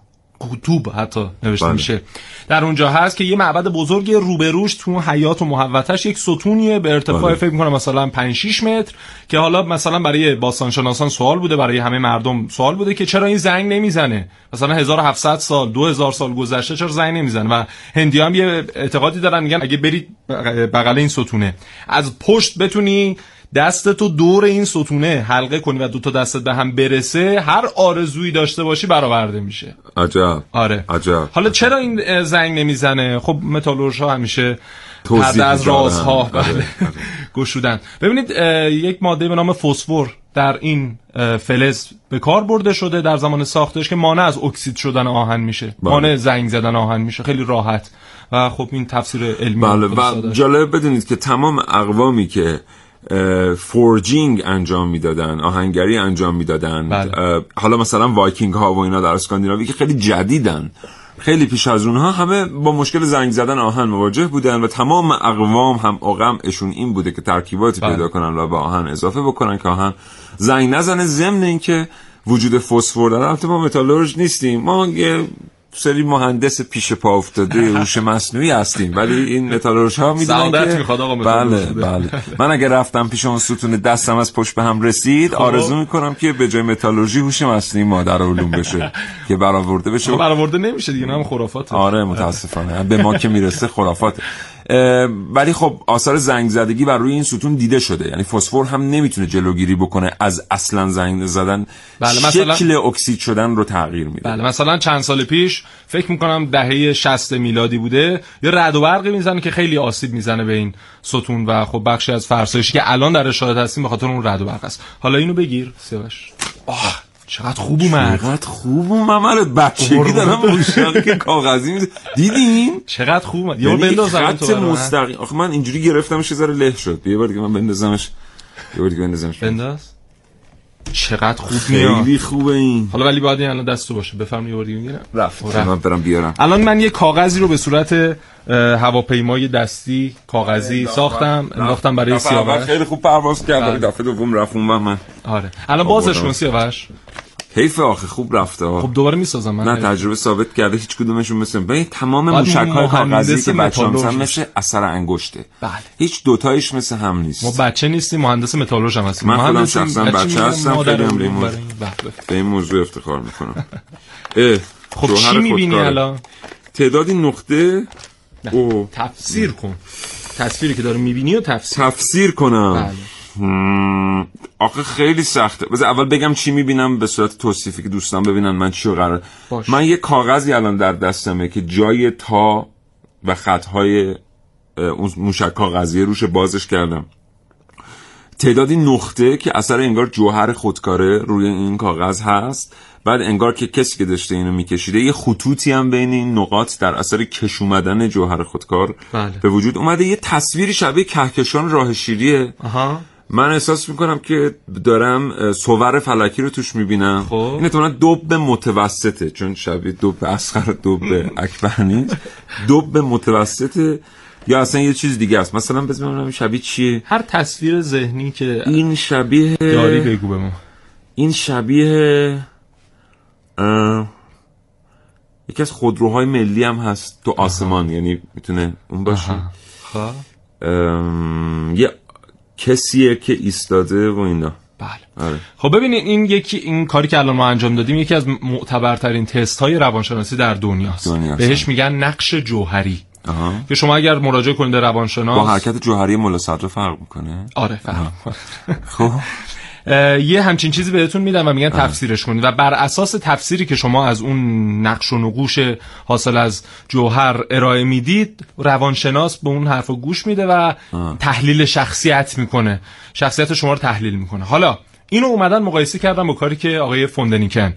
S5: قطوب حتی نوشته
S1: بله.
S5: میشه در اونجا هست که یه معبد بزرگ روبروش تو حیات و محوتش یک ستونیه به ارتفاع
S1: بله.
S5: فکر می‌کنم مثلا 5 6 متر که حالا مثلا برای باستانشناسان سوال بوده برای همه مردم سوال بوده که چرا این زنگ نمی‌زنه مثلا 1700 سال 2000 سال گذشته چرا زنگ نمی‌زنه و هندی هم یه اعتقادی دارن میگن اگه برید بغ- بغل این ستونه از پشت بتونی دستتو دور این ستونه حلقه کنی و دو تا دستت به هم برسه هر آرزویی داشته باشی برآورده میشه.
S1: عجب.
S5: آره.
S1: عجب.
S5: حالا چرا این زنگ نمی‌زنه؟ خب متالورژ ها همیشه پرده از. رازها
S1: آره،
S5: بله. گشودن. ببینید یک ماده به نام فسفر در این فلز به کار برده شده در زمان ساختش که مانع از اکسید شدن آهن میشه.
S1: بله.
S5: مانع زنگ زدن آهن میشه. خیلی راحت. و خب این تفسیر علمی
S1: بله و. جالب بدونید که تمام اقوامی که forging انجام می‌دادن آهنگری انجام می‌دادن
S5: بله.
S1: حالا مثلا وایکینگ ها و اینا در اسکاندیناوی که خیلی جدیدن خیلی پیش از اونها همه با مشکل زنگ زدن آهن مواجه بودن و تمام اقوام هم اقدامشون این بوده که ترکیباتی
S5: بله.
S1: پیدا کنن و به آهن اضافه بکنن که آهن زنگ نزنه ضمن اینکه وجود فسفر داره البته ما متالورژ نیستیم ما یه سری مهندس پیش پا افتاده هوش مصنوعی هستیم. ولی این متالورژ ها می‌دونن که
S5: می‌خواد آقا
S1: بله. بله. من اگر رفتم پیش اون ستون دستم از پشت به هم رسید آرزو می‌کنم که به جای متالورژی هوش مصنوعی مادر علوم بشه که برآورده بشه.
S5: شما برآورده نمیشه دیگه نه هم خرافاته.
S1: آره متاسفانه. به ما که می‌رسه خرافات ولی خب آثار زنگ زدگی بر روی این ستون دیده شده. یعنی فسفر هم نمی‌تونه جلوگیری بکنه از اصلا زنگ زدن.
S5: بله، مثلا-
S1: شکل اکسید شدن رو تغییر میده.
S5: بله مثلا چند سال پیش فکر می‌کنم دهه 60 میلادی بوده یه رد و برقی می‌زنه که خیلی آسیب می‌زنه به این ستون و خب بخشی از فرسایشی که الان در شاهد هستیم به خاطر اون رد و برق است. حالا اینو بگیر سیاوش. آه. چقدر خوب اومد.
S1: چقدر خوب اومد. من بچگی دارم مشتاق که کاغذی میده دیدین؟
S5: چقدر خوب اومد. یه بار
S1: یعنی
S5: بندازم
S1: خط. مستقیم. آخه من اینجوری گرفتمش یه ذره له شد. یه بار دیگه من بندازمش. یه بار دیگه بندازمش.
S5: بنداز. چقدر خوب میاد.
S1: خیلی خوبه این.
S5: حالا ولی باید الان دستو باشه. بفرم یه بار دیگه می‌گیرم.
S1: رفت. من برم بیارم.
S5: الان من یه کاغذی رو به صورت هواپیمای دستی کاغذی ساختم. انداختم برای سیاوش.
S1: خیلی خوب پرواز کرد
S5: بله.
S1: دفعه دوم رفت. اون من.
S5: آره. الان بازش. کن سیاوش.
S1: حیف آخه خوب رفته ها.
S5: خب دوباره می‌سازم من
S1: نه تجربه ثابت کرده هیچ کدومشون مثل ببین تمام
S5: باید
S1: موشک های
S5: مهندس
S1: کاغذی که مثلا
S5: باشه.
S1: مثل اثر انگشته.
S5: بله.
S1: هیچ دوتایش مثل هم نیست.
S5: ما بچه نیستیم مهندس متالورژ هم هستیم.
S1: من خودم شخصا
S5: بچه
S1: بچه هستم خیلی هم به این موضوع-.
S5: بله.
S1: به این موضوع افتخار می‌کنم.
S5: خب چی می‌بینی. الان؟
S1: تعدادی نقطه؟ او
S5: تفسیر کن. تصویری که داره می‌بینی و تفسیر.
S1: تفسیر کنم.
S5: بله.
S1: هم، آخه خیلی سخته. بذار اول بگم چی می‌بینم به صورت توصیفی که دوستان ببینن من چی قرار باش. من یه کاغذی الان در دستمه که جای تا و خطهای اون موشک کاغذی روش بازش کردم. تعدادی نقطه که اثر انگار جوهر خودکاره روی این کاغذ هست. بعد انگار که کسی که داشته اینو میکشیده یه خطوطی هم بین این نقاط در اثر کش اومدن جوهر خودکار بله. به وجود اومده. یه تصویری شبیه کهکشان راه شیریه من احساس می‌کنم که دارم سوور فلکی رو توش می‌بینم. خب. این اتمالا دوب متوسطه چون شبیه دوب اسخر دوب اکبر نیست. دوب متوسطه. یا اصلا یه چیز دیگه است. مثلا بزنم شبیه چیه.
S5: هر تصویر ذهنی که
S1: این شبیه
S5: داری بگو به ما.
S1: این شبیه یکی از خودروهای ملی هم هست تو آسمان. یعنی می‌تونه اون باشه خب. یه کسیه که ایستاده و اینا.
S5: بله. آره. خب ببینید این یکی این کاری که الان ما انجام دادیم یکی از معتبرترین تست های روانشناسی در دنیاست. دنیا بهش میگن نقش جوهری. آها. که شما اگر مراجعه کنید روانشناس
S1: با حرکت جوهری ملا صدر فرق می‌کنه؟
S5: آره فرق خب. یه همچین چیزی بهتون میدن و میگن تفسیرش کنید. و بر اساس تفسیری که شما از اون نقش و نقوش حاصل از جوهر ارائه می‌دید روانشناس به اون حرف گوش میده و تحلیل شخصیت می‌کنه. شخصیت شما رو تحلیل می‌کنه. حالا اینو اومدن مقایسه کردن با کاری که آقای فوندنیکن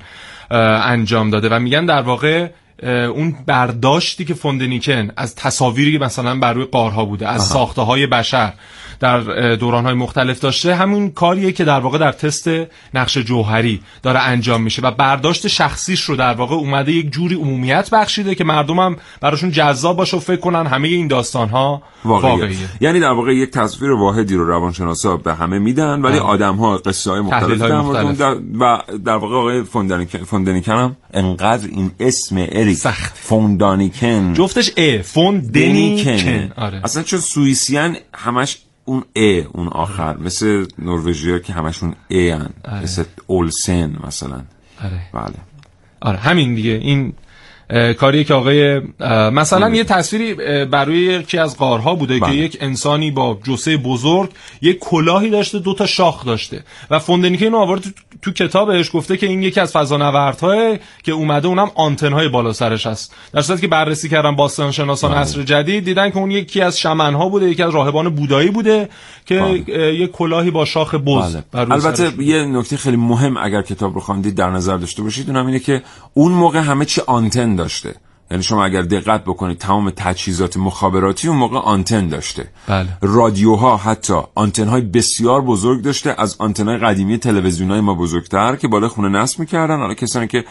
S5: انجام داده و میگن در واقع اون برداشتی که فوندنیکن از تصاویری که مثلا بر روی قارها بوده از ساخته های بشر در دورانهای مختلف داشته همون کاریه که در واقع در تست نقش جوهری داره انجام میشه و برداشت شخصیش رو در واقع اومده یک جوری عمومیت بخشیده که مردم هم براشون جذاب باشه و فکر کنن همه این داستان ها واقعیه. واقعیه.
S1: یعنی در واقع یک تصویر واحدی رو روانشناسا به همه میدن ولی آدم ها قصه های مختلف, مختلف. در و در واقع آقای فوندانیکن هم انقدر این اسم اریک
S5: سخت.
S1: فوندانیکن
S5: جفتش ا فوندنیکن
S1: آره. اصلا چون سوئیسیان همش اون ا اون آخر. مثل نروژیا که همشون ای هن آره. مثل اولسن مثلا.
S5: آره.
S1: بله.
S5: آره همین دیگه. این کاریه که آقای مثلا یه تصویری برای یکی از قارها بوده بله. که یک انسانی با جسه بزرگ یک کلاهی داشته دو تا شاخ داشته و فوندنیکه اینو آورد تو, تو کتابش گفته که این یکی از فضانوردهای که اومده اونم آنتنهای بالا سرش هست در صورتی که بررسی کردن باستان شناسان بله. عصر جدید دیدن که اون یکی از شمنها بوده یکی از راهبان بودایی بوده که بله. یک کلاهی با شاخ بز
S1: بله. البته یه نکته خیلی مهم اگر کتاب رو خواندید در نظر داشته باشید اونم اینه که اون موقع همه چی آنتن داشته. یعنی شما اگر دقت بکنید تمام تجهیزات مخابراتی اون موقع آنتن داشته.
S5: بله.
S1: رادیوها حتی آنتن های بسیار بزرگ داشته از آنتن های قدیمی تلویزیون های ما بزرگتر که بالا خونه نصب می‌کردن. حالا کسانی که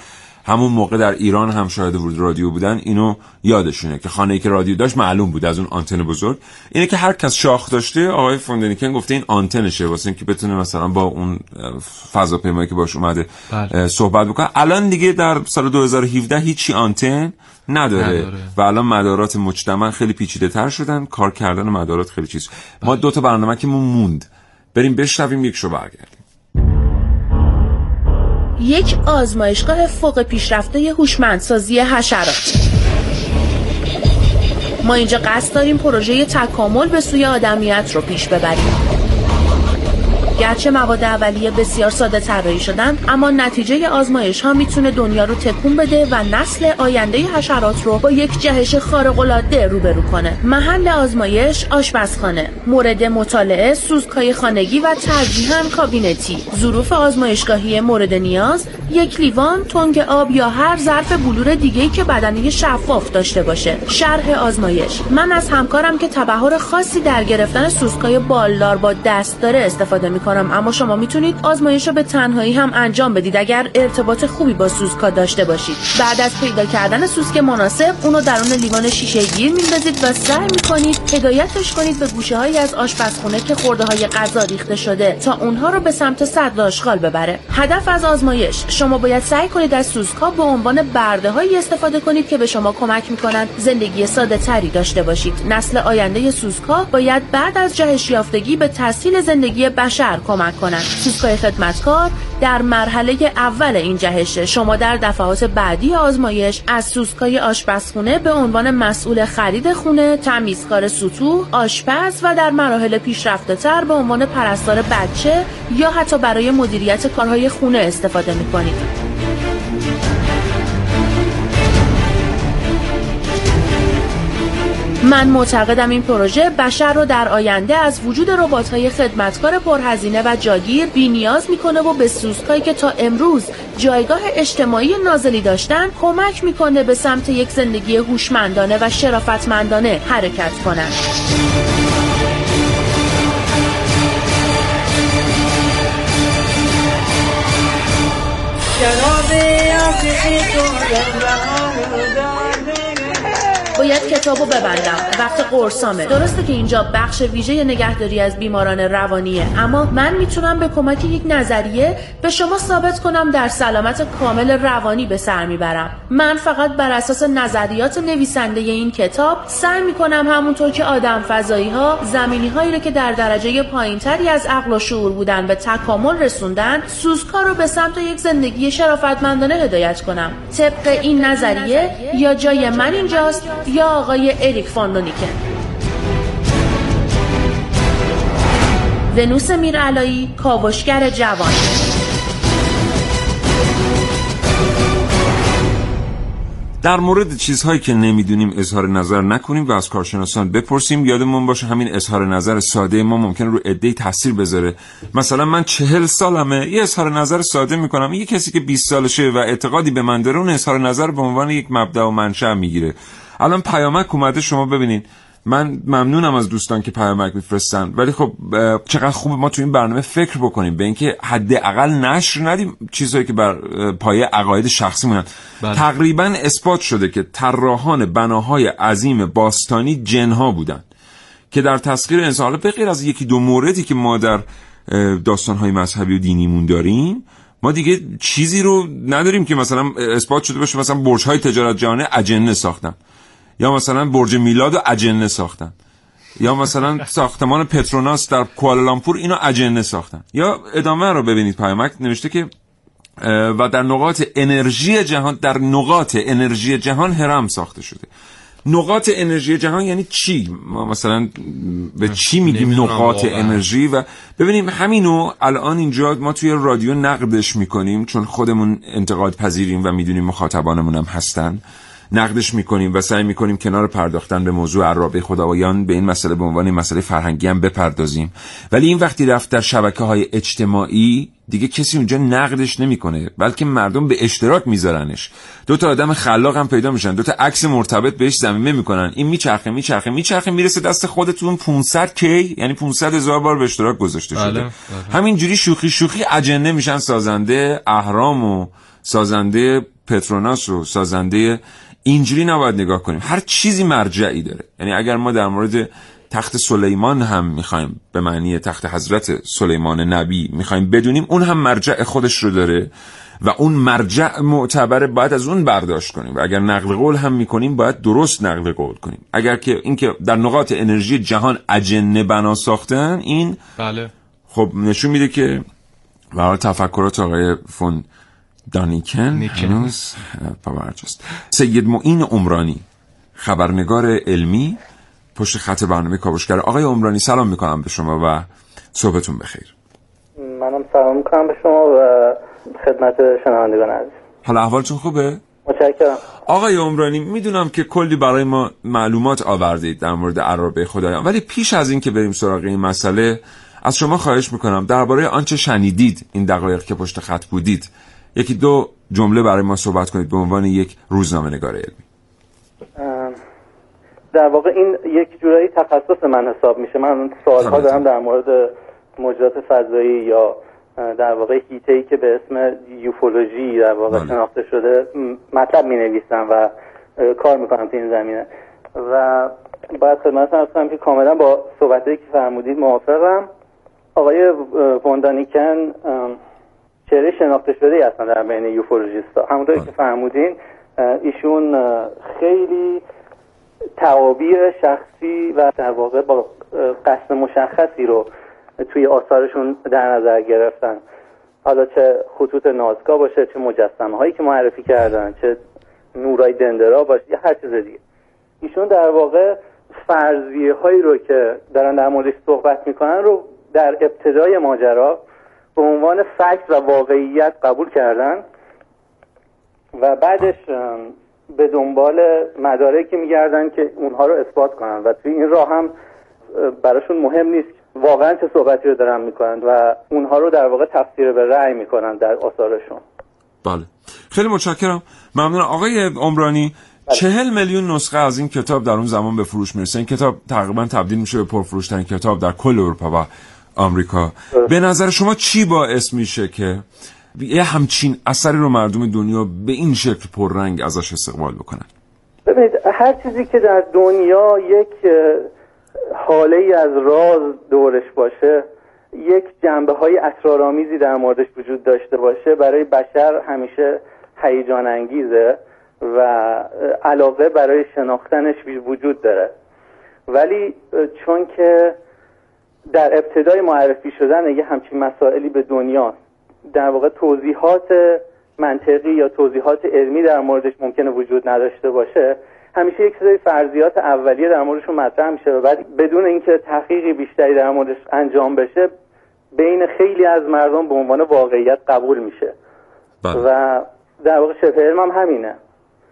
S1: همون موقع در ایران هم شاهد ورود رادیو بودن اینو یادشونه که خانه ای که رادیو داشت معلوم بود از اون آنتن بزرگ اینه که هر کس شاخ داشته آقای فوندنیکن گفته این آنتنشه واسه اینکه بتونه مثلا با اون فضاپیمایی که باش اومده بله. صحبت بکنه الان دیگه در سال 2017 هیچی آنتن نداره, نداره. و الان مدارات مجتمع خیلی پیچیده تر شدن کار کردن مدارات خیلی چیز بله. ما دو تا برنامه که موند بریم بشنویم یک شو برگردیم
S6: یک آزمایشگاه فوق پیشرفته هوشمندسازی حشرات. ما اینجا قصد داریم پروژه تکامل به سوی آدمیت رو پیش ببریم. گرچه مواد اولیه بسیار ساده طراحی شدن اما نتیجه آزمایش ها می‌تونه دنیا رو تکون بده و نسل آینده حشرات رو با یک جهش خارق العاده روبرو کنه. محل آزمایش آشپزخانه. مورد مطالعه سوزکای خانگی و ترجیحاً کابینتی. ظروف آزمایشگاهی مورد نیاز یک لیوان تنگ آب یا هر ظرف بلور دیگه که بدنه شفاف داشته باشه. شرح آزمایش. من از همکارم که تبهر خاصی در گرفتن سوزکای بالدار با دست داره استفاده می کنم اما شما می‌تونید آزمایش رو به تنهایی هم انجام بدید اگر ارتباط خوبی با سوسکا داشته باشید. بعد از پیدا کردن سوسک مناسب اونو درون لیوان شیشه گیر میندازید و سعی می‌کنید هدایتش کنید به گوشه هایی از آشپزخونه که خورده های غذا ریخته شده تا اونها رو به سمت صد آشغال ببره. هدف از آزمایش شما باید سعی کنید از سوسکا به عنوان برده هایی استفاده کنید که به شما کمک می‌کنند زندگی ساده تری داشته باشید. نسل آینده سوسکا باید بعد از جهش یافتگی به تسهیل زندگی بشر تر کمک کنند سوسکای خدمتکار در مرحله اول این جهشه شما در دفعات بعدی آزمایش از سوسکای آشپزخونه به عنوان مسئول خرید خونه تمیزکار سطوح آشپز و در مراحل پیشرفته تر به عنوان پرستار بچه یا حتی برای مدیریت کارهای خونه استفاده می کنید. من معتقدم این پروژه بشر رو در آینده از وجود های خدمتکار پرهزینه و جاگیر نیاز می‌کنه و به سوسکایی که تا امروز جایگاه اجتماعی نازلی داشتن کمک می‌کنه به سمت یک زندگی هوشمندانه و شرافتمندانه حرکت کنند. باید کتابو ببندم. وقت قرصامه. درسته که اینجا بخش ویژه نگهداری از بیماران روانیه. اما من می‌تونم به کمک یک نظریه به شما ثابت کنم در سلامت کامل روانی به سر می‌برم. من فقط بر اساس نظریات نویسنده این کتاب سعی می‌کنم همونطور که آدم فضایی ها زمینی هایی رو که در درجه پایین تری از عقل و شعور بودن به تکامل رسوندن سوزکا رو به سمت یک زندگی شرافتمندانه هدایت کنم. طبق این نظریه یا جای من اینجاست یا آقای اریک فاندونیکن ونوس میرعلایی کاوشگر جوان.
S1: در مورد چیزهایی که نمی‌دونیم اظهار نظر نکنیم و از کارشناسان بپرسیم یادمون باشه همین اظهار نظر ساده ما ممکن رو عده تاثیر بذاره. مثلا من چهل سالمه یه اظهار نظر ساده می‌کنم. یه کسی که 20 سالشه و اعتقادی به من داره اون اظهار نظر به عنوان یک مبدا و منشأ می‌گیره. الان پیامک اومده شما ببینین. من ممنونم از دوستان که پیامک میفرستن. ولی خب چقدر خوب ما تو این برنامه فکر بکنیم. به اینکه حداقل نشر ندیم چیزهایی که بر پایه عقاید شخصی مونن. بله. تقریبا اثبات شده که طراحان بناهای عظیم باستانی جنها بودن که در تسخیر انسان به غیر از یکی دو موردی که ما در داستانهای مذهبی و دینیمون داریم ما دیگه چیزی رو نداریم که مثلا اثبات شده باشه. مثلا برج های تجارت جهانه اجنه ساختن. یا مثلا برج میلاد و اجنه ساختن. یا مثلا ساختمان پتروناس در کوالالامپور اینو اجنه ساختن. یا ادامه رو ببینید پیامک نوشته که و در نقاط انرژی جهان در نقاط انرژی جهان هرم ساخته شده. نقاط انرژی جهان یعنی چی؟ ما مثلا به چی میگیم نقاط انرژی؟ و ببینیم همینو الان اینجا ما توی رادیو نقدش می‌کنیم چون خودمون انتقاد پذیریم و می‌دونیم مخاطبانمون هم هستن. نقدش می‌کنیم و سعی می‌کنیم کنار پرداختن به موضوع عرابه خدایان به این مسئله به عنوان مسئله فرهنگی هم بپردازیم. ولی این وقتی رفت در شبکه های اجتماعی دیگه کسی اونجا نقدش نمی‌کنه بلکه مردم به اشتراک میذارنش. دو تا آدم خلاق هم پیدا میشن. دو تا عکس مرتبط بهش زمینه می‌کنن. این میچرخه میچرخه میچرخه می‌رسه دست خودتون 500 کی؟ یعنی 500 هزار بار به اشتراک گذاشته شده. بله. بله. جوری شوخی شوخی اجنه میشن سازنده اهرام و سازنده پتروناس و سازنده اینجوری نباید نگاه کنیم. هر چیزی مرجعی داره. یعنی اگر ما در مورد تخت سلیمان هم می‌خوایم به معنی تخت حضرت سلیمان نبی می‌خوایم بدونیم اون هم مرجع خودش رو داره و اون مرجع معتبره باید از اون برداشت کنیم. و اگر نقل قول هم می‌کنیم باید درست نقل قول کنیم. اگر که اینکه در نقاط انرژی جهان اجنه بنا ساختن این
S5: بله.
S1: خب نشون میده که برای تفکرات آقای فون دانیکن هنوز پاورجاست سید معین عمرانی خبرنگار علمی پشت خط برنامه کاوشگر. آقای عمرانی سلام می‌کنم به شما و صحبتون بخیر.
S10: منم سلام می‌کنم به شما و خدمت شنوندگان عزیز.
S1: حالا احوالتون خوبه؟
S10: متشکرم.
S1: آقای عمرانی می‌دونم که کلی برای ما معلومات آوردید در مورد عرابه خدایان ولی پیش از این که بریم سراغ این مسئله از شما خواهش می‌کنم درباره آنچه شنیدید این دقایق که پشت خط بودید یکی دو جمله برای ما صحبت کنید به عنوان یک روزنامه نگار علمی.
S10: در واقع این یک جورایی تخصص من حساب میشه. من سوالها دارم در مورد موجودات فضایی یا در واقع هیته ای که به اسم یوفولوژی در واقع بله. شناخته شده مطلب می نویسم و کار می‌کنم تو این زمینه. و باید خدمت هستم که کاملا با صحبتی که فرمودید موافقم. آقای وندانیکن چهره شناخته شده ای هستن در بین یوفولوژیستا. همونطوری که فرمودین ایشون خیلی توابیر شخصی و در واقع با قصد مشخصی رو
S12: توی آثارشون در نظر گرفتن. حالا چه خطوط نازکا باشه چه مجسمه هایی که معرفی کردن چه نورای دندرا باشه یا هر چیز دیگه. ایشون در واقع فرضیه هایی رو که دارن در موردش صحبت می‌کنن رو در ابتدای ماجرا به عنوان فکت و واقعیت قبول کردن و بعدش به دنبال مدارکی میگردن که اونها رو اثبات کنن. و توی این راه هم براشون مهم نیست واقعا چه صحبتی رو دارن می‌کنن و اونها رو در واقع تفسیر به رأی می‌کنن در آثارشون.
S1: بله. خیلی متشکرم. ممنون آقای عمرانی بله. چهل میلیون نسخه از این کتاب در اون زمان به فروش می‌رسه. این کتاب تقریبا تبدیل میشه به پرفروشترین کتاب در کل اروپا و آمریکا. به نظر شما چی باعث میشه که یه همچین اثری رو مردم دنیا به این شکل پررنگ ازش استقبال بکنن؟
S12: ببینید هر چیزی که در دنیا یک حاله ای از راز دورش باشه یک جنبه های اسرارآمیزی در موردش وجود داشته باشه برای بشر همیشه هیجان انگیزه و علاقه برای شناختنش وجود داره. ولی چون که در ابتدای معرفی شدن یه همچین مسائلی به دنیا در واقع توضیحات منطقی یا توضیحات علمی در موردش ممکنه وجود نداشته باشه همیشه یک سری فرضیات اولیه در موردشون مطرح میشه و بعد بدون اینکه تحقیقی بیشتری در موردش انجام بشه بین خیلی از مردم به عنوان واقعیت قبول میشه.
S1: بله.
S12: و در واقع شبه علم هم همینه.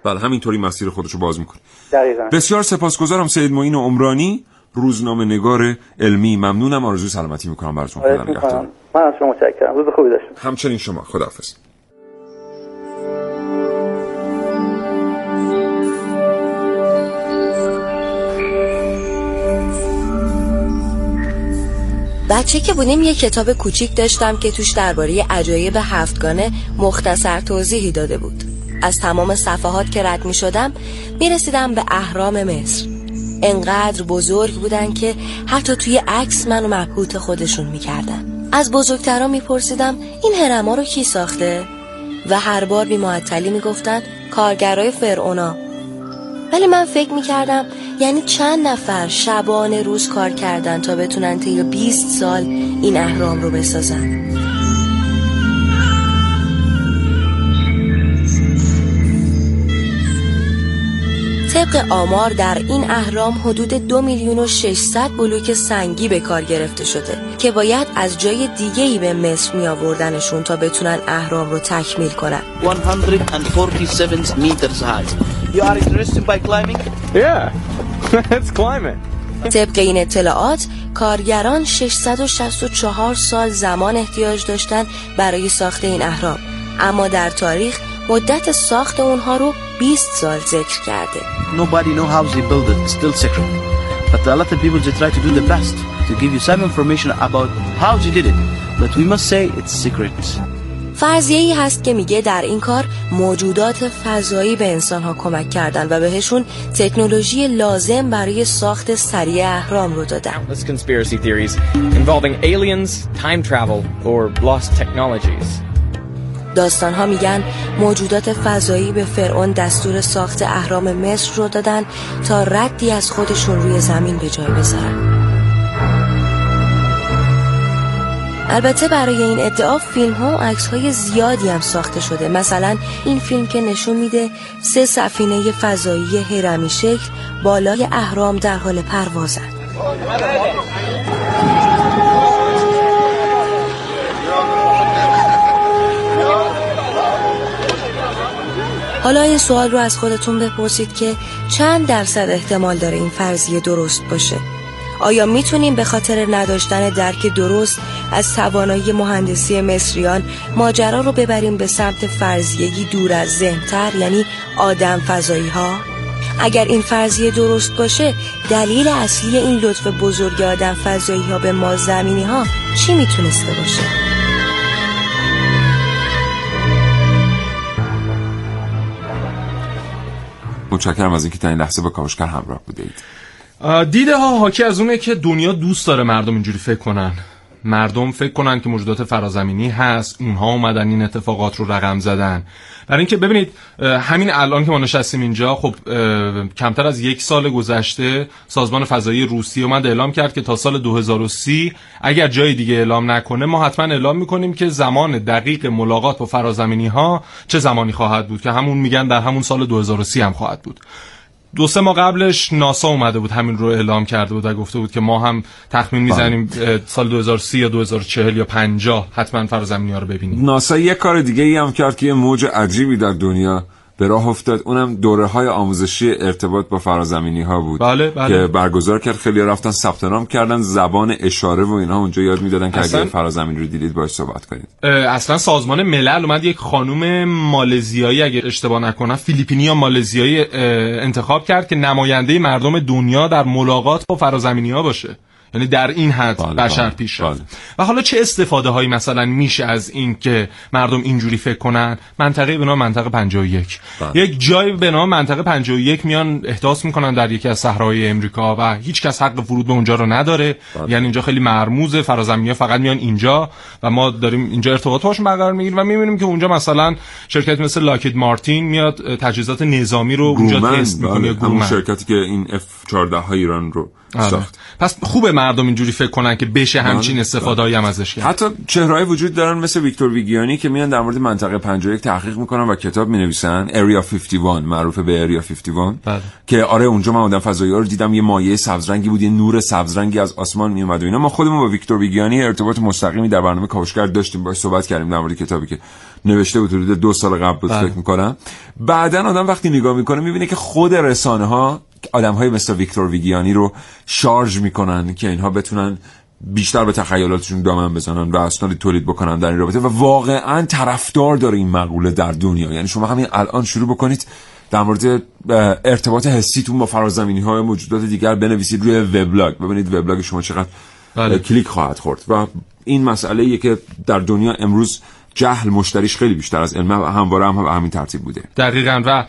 S1: بله همینطوری مسیر خودشو باز می‌کنه.
S12: دقیقا.
S1: بسیار سپاسگزارم سید معین عمرانی. روزنامه نگار علمی. ممنونم آرزوی سلامتی می‌کنم براتون خدا
S12: نگهدار. من از شما متشکرم. روز خوبی داشتم
S1: همچنین شما. خداحافظ.
S4: بچه که بودیم یه کتاب کوچیک داشتم که توش درباره عجایب هفتگانه مختصر توضیحی داده بود. از تمام صفحات که رد می شدم می رسیدم به اهرام مصر. انقدر بزرگ بودن که حتی توی عکس منو مبهوت خودشون می‌کردن. از بزرگترا میپرسیدم این هرما رو کی ساخته؟ و هر بار بی معطلی می‌گفتن کارگرای فرعونا. ولی من فکر می‌کردم یعنی چند نفر شبانه روز کار کردن تا بتونن طی 20 سال این اهرام رو بسازن. طبق آمار در این اهرام حدود دو میلیون و 600 بلوک سنگی به کار گرفته شده که باید از جای دیگه ای به مصر می آوردنشون تا بتونن اهرام رو تکمیل کنن
S14: 147 meters high. You are interested by climbing?
S15: Yeah, let's climb it.
S4: طبق این اطلاعات کارگران 664 سال زمان احتیاج داشتن برای ساخت این اهرام اما در تاریخ مدت ساخت اونها رو 20 سال ذکر کرده
S14: Nobody know how they build it, it's still secret. But a lot of people they try to do the best to give you some information about how they did it. But we must say it's secret.
S4: فرضیه ای هست که میگه در این کار موجودات فضایی به انسان ها کمک کردن و بهشون تکنولوژی لازم برای ساخت سریع اهرام رو دادن.
S15: Conspiracy theories involving aliens, time travel or lost technologies.
S4: داستان ها میگن موجودات فضایی به فرعون دستور ساخت اهرام مصر رو دادن تا ردی از خودشون روی زمین به جای بذارن. البته برای این ادعا فیلم ها و عکس های زیادی هم ساخته شده. مثلا این فیلم که نشون میده سه سفینه فضایی هرمی شکل بالای اهرام در حال پروازن. حالا این سوال رو از خودتون بپرسید که چند درصد احتمال داره این فرضیه درست باشه آیا می‌تونیم به خاطر نداشتن درک درست از توانایی مهندسی مصریان ماجرا رو ببریم به سمت فرضیهی دور از ذهنتر یعنی آدم فضایی ها؟ اگر این فرضیه درست باشه دلیل اصلی این لطف بزرگ آدم فضایی ها به ما زمینی ها چی می‌تونسته باشه؟
S1: متشکرم از اینکه تا این لحظه با کاوشگر همراه بودید.
S5: دیده ها حاکی از اونه که دنیا دوست داره مردم اینجوری فکر کنن. مردم فکر کنن که موجودات فرازمینی هست اونها اومدن این اتفاقات رو رقم زدن. برای اینکه ببینید همین الان که ما نشستیم اینجا خب کمتر از یک سال گذشته سازمان فضایی روسیه اومد اعلام کرد که تا سال 2030 اگر جای دیگه اعلام نکنه ما حتما اعلام می‌کنیم که زمان دقیق ملاقات با فرازمینی ها چه زمانی خواهد بود که همون میگن در همون سال 2030 هم خواهد بود. دو سه ماه قبلش ناسا اومده بود همین رو اعلام کرده بود و گفته بود که ما هم تخمین می‌زنیم بله. سال 2030 یا 2040 یا 50 حتما فرازمینی ها رو ببینیم
S1: ناسا یه کار دیگه ای هم کرد که یه موج عجیبی در دنیا به راه افتاد. اونم دوره های آموزشی ارتباط با فرازمینی ها بود
S5: بله بله.
S1: که برگزار کرد. خیلی رفتن ثبت نام کردن زبان اشاره و اینها. اونجا یاد می‌دادن که اگر فرازمین رو دیدید باش صحبت کنید.
S5: اصلا سازمان ملل اومد یک خانم مالزیایی اگر اشتباه نکنم فیلیپینی یا مالزیایی انتخاب کرد که نماینده مردم دنیا در ملاقات با فرازمینی ها باشه. یعنی در این حد بله بشر بله، پیش رفت بله. و حالا چه استفاده هایی مثلا میشه از این که مردم اینجوری فکر کنن منطقه به نام منطقه 51 بله. یک جای به نام منطقه 51 میان احداث می‌کنن در یکی از صحراهای امریکا و هیچ کس حق ورود به اونجا رو نداره بله. یعنی اینجا خیلی مرموزه فرازمینی فقط میان اینجا و ما داریم اینجا ارتباط باشون برقرار می‌گیریم و می‌بینیم که اونجا مثلا شرکت مثل لاکید مارتین میاد تجهیزات نظامی رو اونجا تست می‌کنه
S1: همون شرکتی که این F14 ایران رو آره. ساخت.
S5: پس خوبه مردم اینجوری فکر کنن که بشه بله، همچین استفاده هم ازش کرد.
S1: حتی چهرهای وجود دارن مثل ویکتور ویگیانی که میان در مورد منطقه 51 تحقیق می‌کنن و کتاب می‌نویسن. اریا 51 معروف به اریا 51 بله. که آره اونجا من اونجا فضایی رو دیدم یه مایه سبز رنگی بود یه نور سبز رنگی از آسمان میومد و اینا. ما خودمون با ویکتور ویگیانی ارتباط مستقیمی در برنامه کاوشگر داشتیم باش صحبت کردیم در مورد کتابی که نوشته بود حدود دو سال قبل بود بله. فکر می‌کنم. بعدا آدم وقتی نگاه می‌کنه می‌بینه که خود رسانه ها آدم های مثل ویکتور ویگیانی رو شارژ می‌کنن که اینها بتونن بیشتر به تخیلاتشون دامن بزنن و اسنادی تولید بکنن در این رابطه و واقعا طرفدار داره این مقوله در دنیا. یعنی شما همین الان شروع بکنید در مورد ارتباط حسیتون با فرازمینی های موجودات دیگر بنویسید روی وبلاگ. ببینید وبلاگ شما چقدر بله. کلیک خواهد خورد. و این مسئله که در دنیا امروز جهل مشتریش خیلی بیشتر از علم همواره هم, هم همین ترتیب بوده
S5: دقیقا و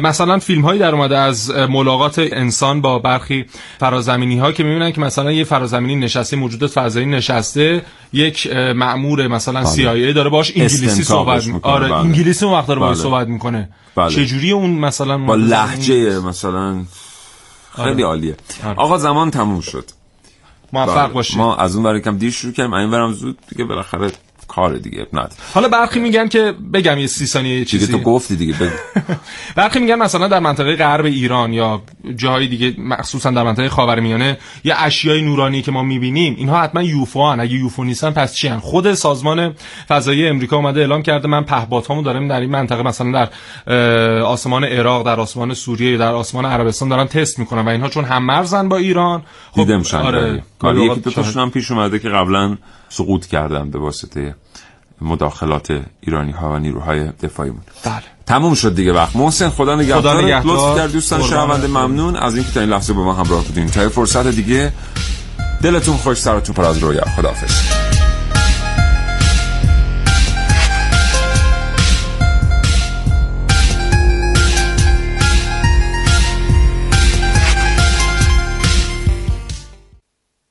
S5: مثلا فیلم هایی در اومده از ملاقات انسان با برخی فرازمینی ها که می‌بینن که مثلا یه فرازمینی نشسته موجودات فضایی نشسته یک مأمور مثلا CIA داره باش انگلیسی صحبت می‌کنه آره بله. انگلیسی اون وقت داره باش بله. صحبت می‌کنه بله. چجوری اون مثلا
S1: با لحجه مثلا خیلی آره. عالیه آره. آقا زمان تموم شد
S5: موفق بله. باشید
S1: ما از اون ور کم دیر شروع کردیم این برم زود دیگه بالاخره کار دیگه ند
S5: حالا برخی میگن که بگم یه سی ثانیه چیزی
S1: دیگه تو گفتی دیگه بگو.
S5: برخی میگن مثلا در منطقه غرب ایران یا جاهای دیگه مخصوصا در منطقه خاورمیانه یه اشیای نورانی که ما می‌بینیم اینها حتما یوفو هن. اگه یوفو نیستن پس چی هن؟ خود سازمان فضایی امریکا اومده اعلام کرده من پهپادهامو دارم در این منطقه مثلا در آسمان عراق در آسمان سوریه در آسمان عربستان دارن تست می‌کنن و اینها چون هم مرزن با ایران.
S1: خب دیدم آره. یکی دو تاشون پیش اومده که قبلا سقوط کردن به واسطه مداخلات ایرانی ها و نیروهای دفاعی بود.
S5: بله.
S1: تموم شد دیگه وقت. محسن خدا نگهدار. لطف کرد دوستان شنونده ممنون. از اینکه تا این لحظه با ما همراه بودین. تا فرصت دیگه دلتون خوش سرتون پر از رویا. خداحافظ.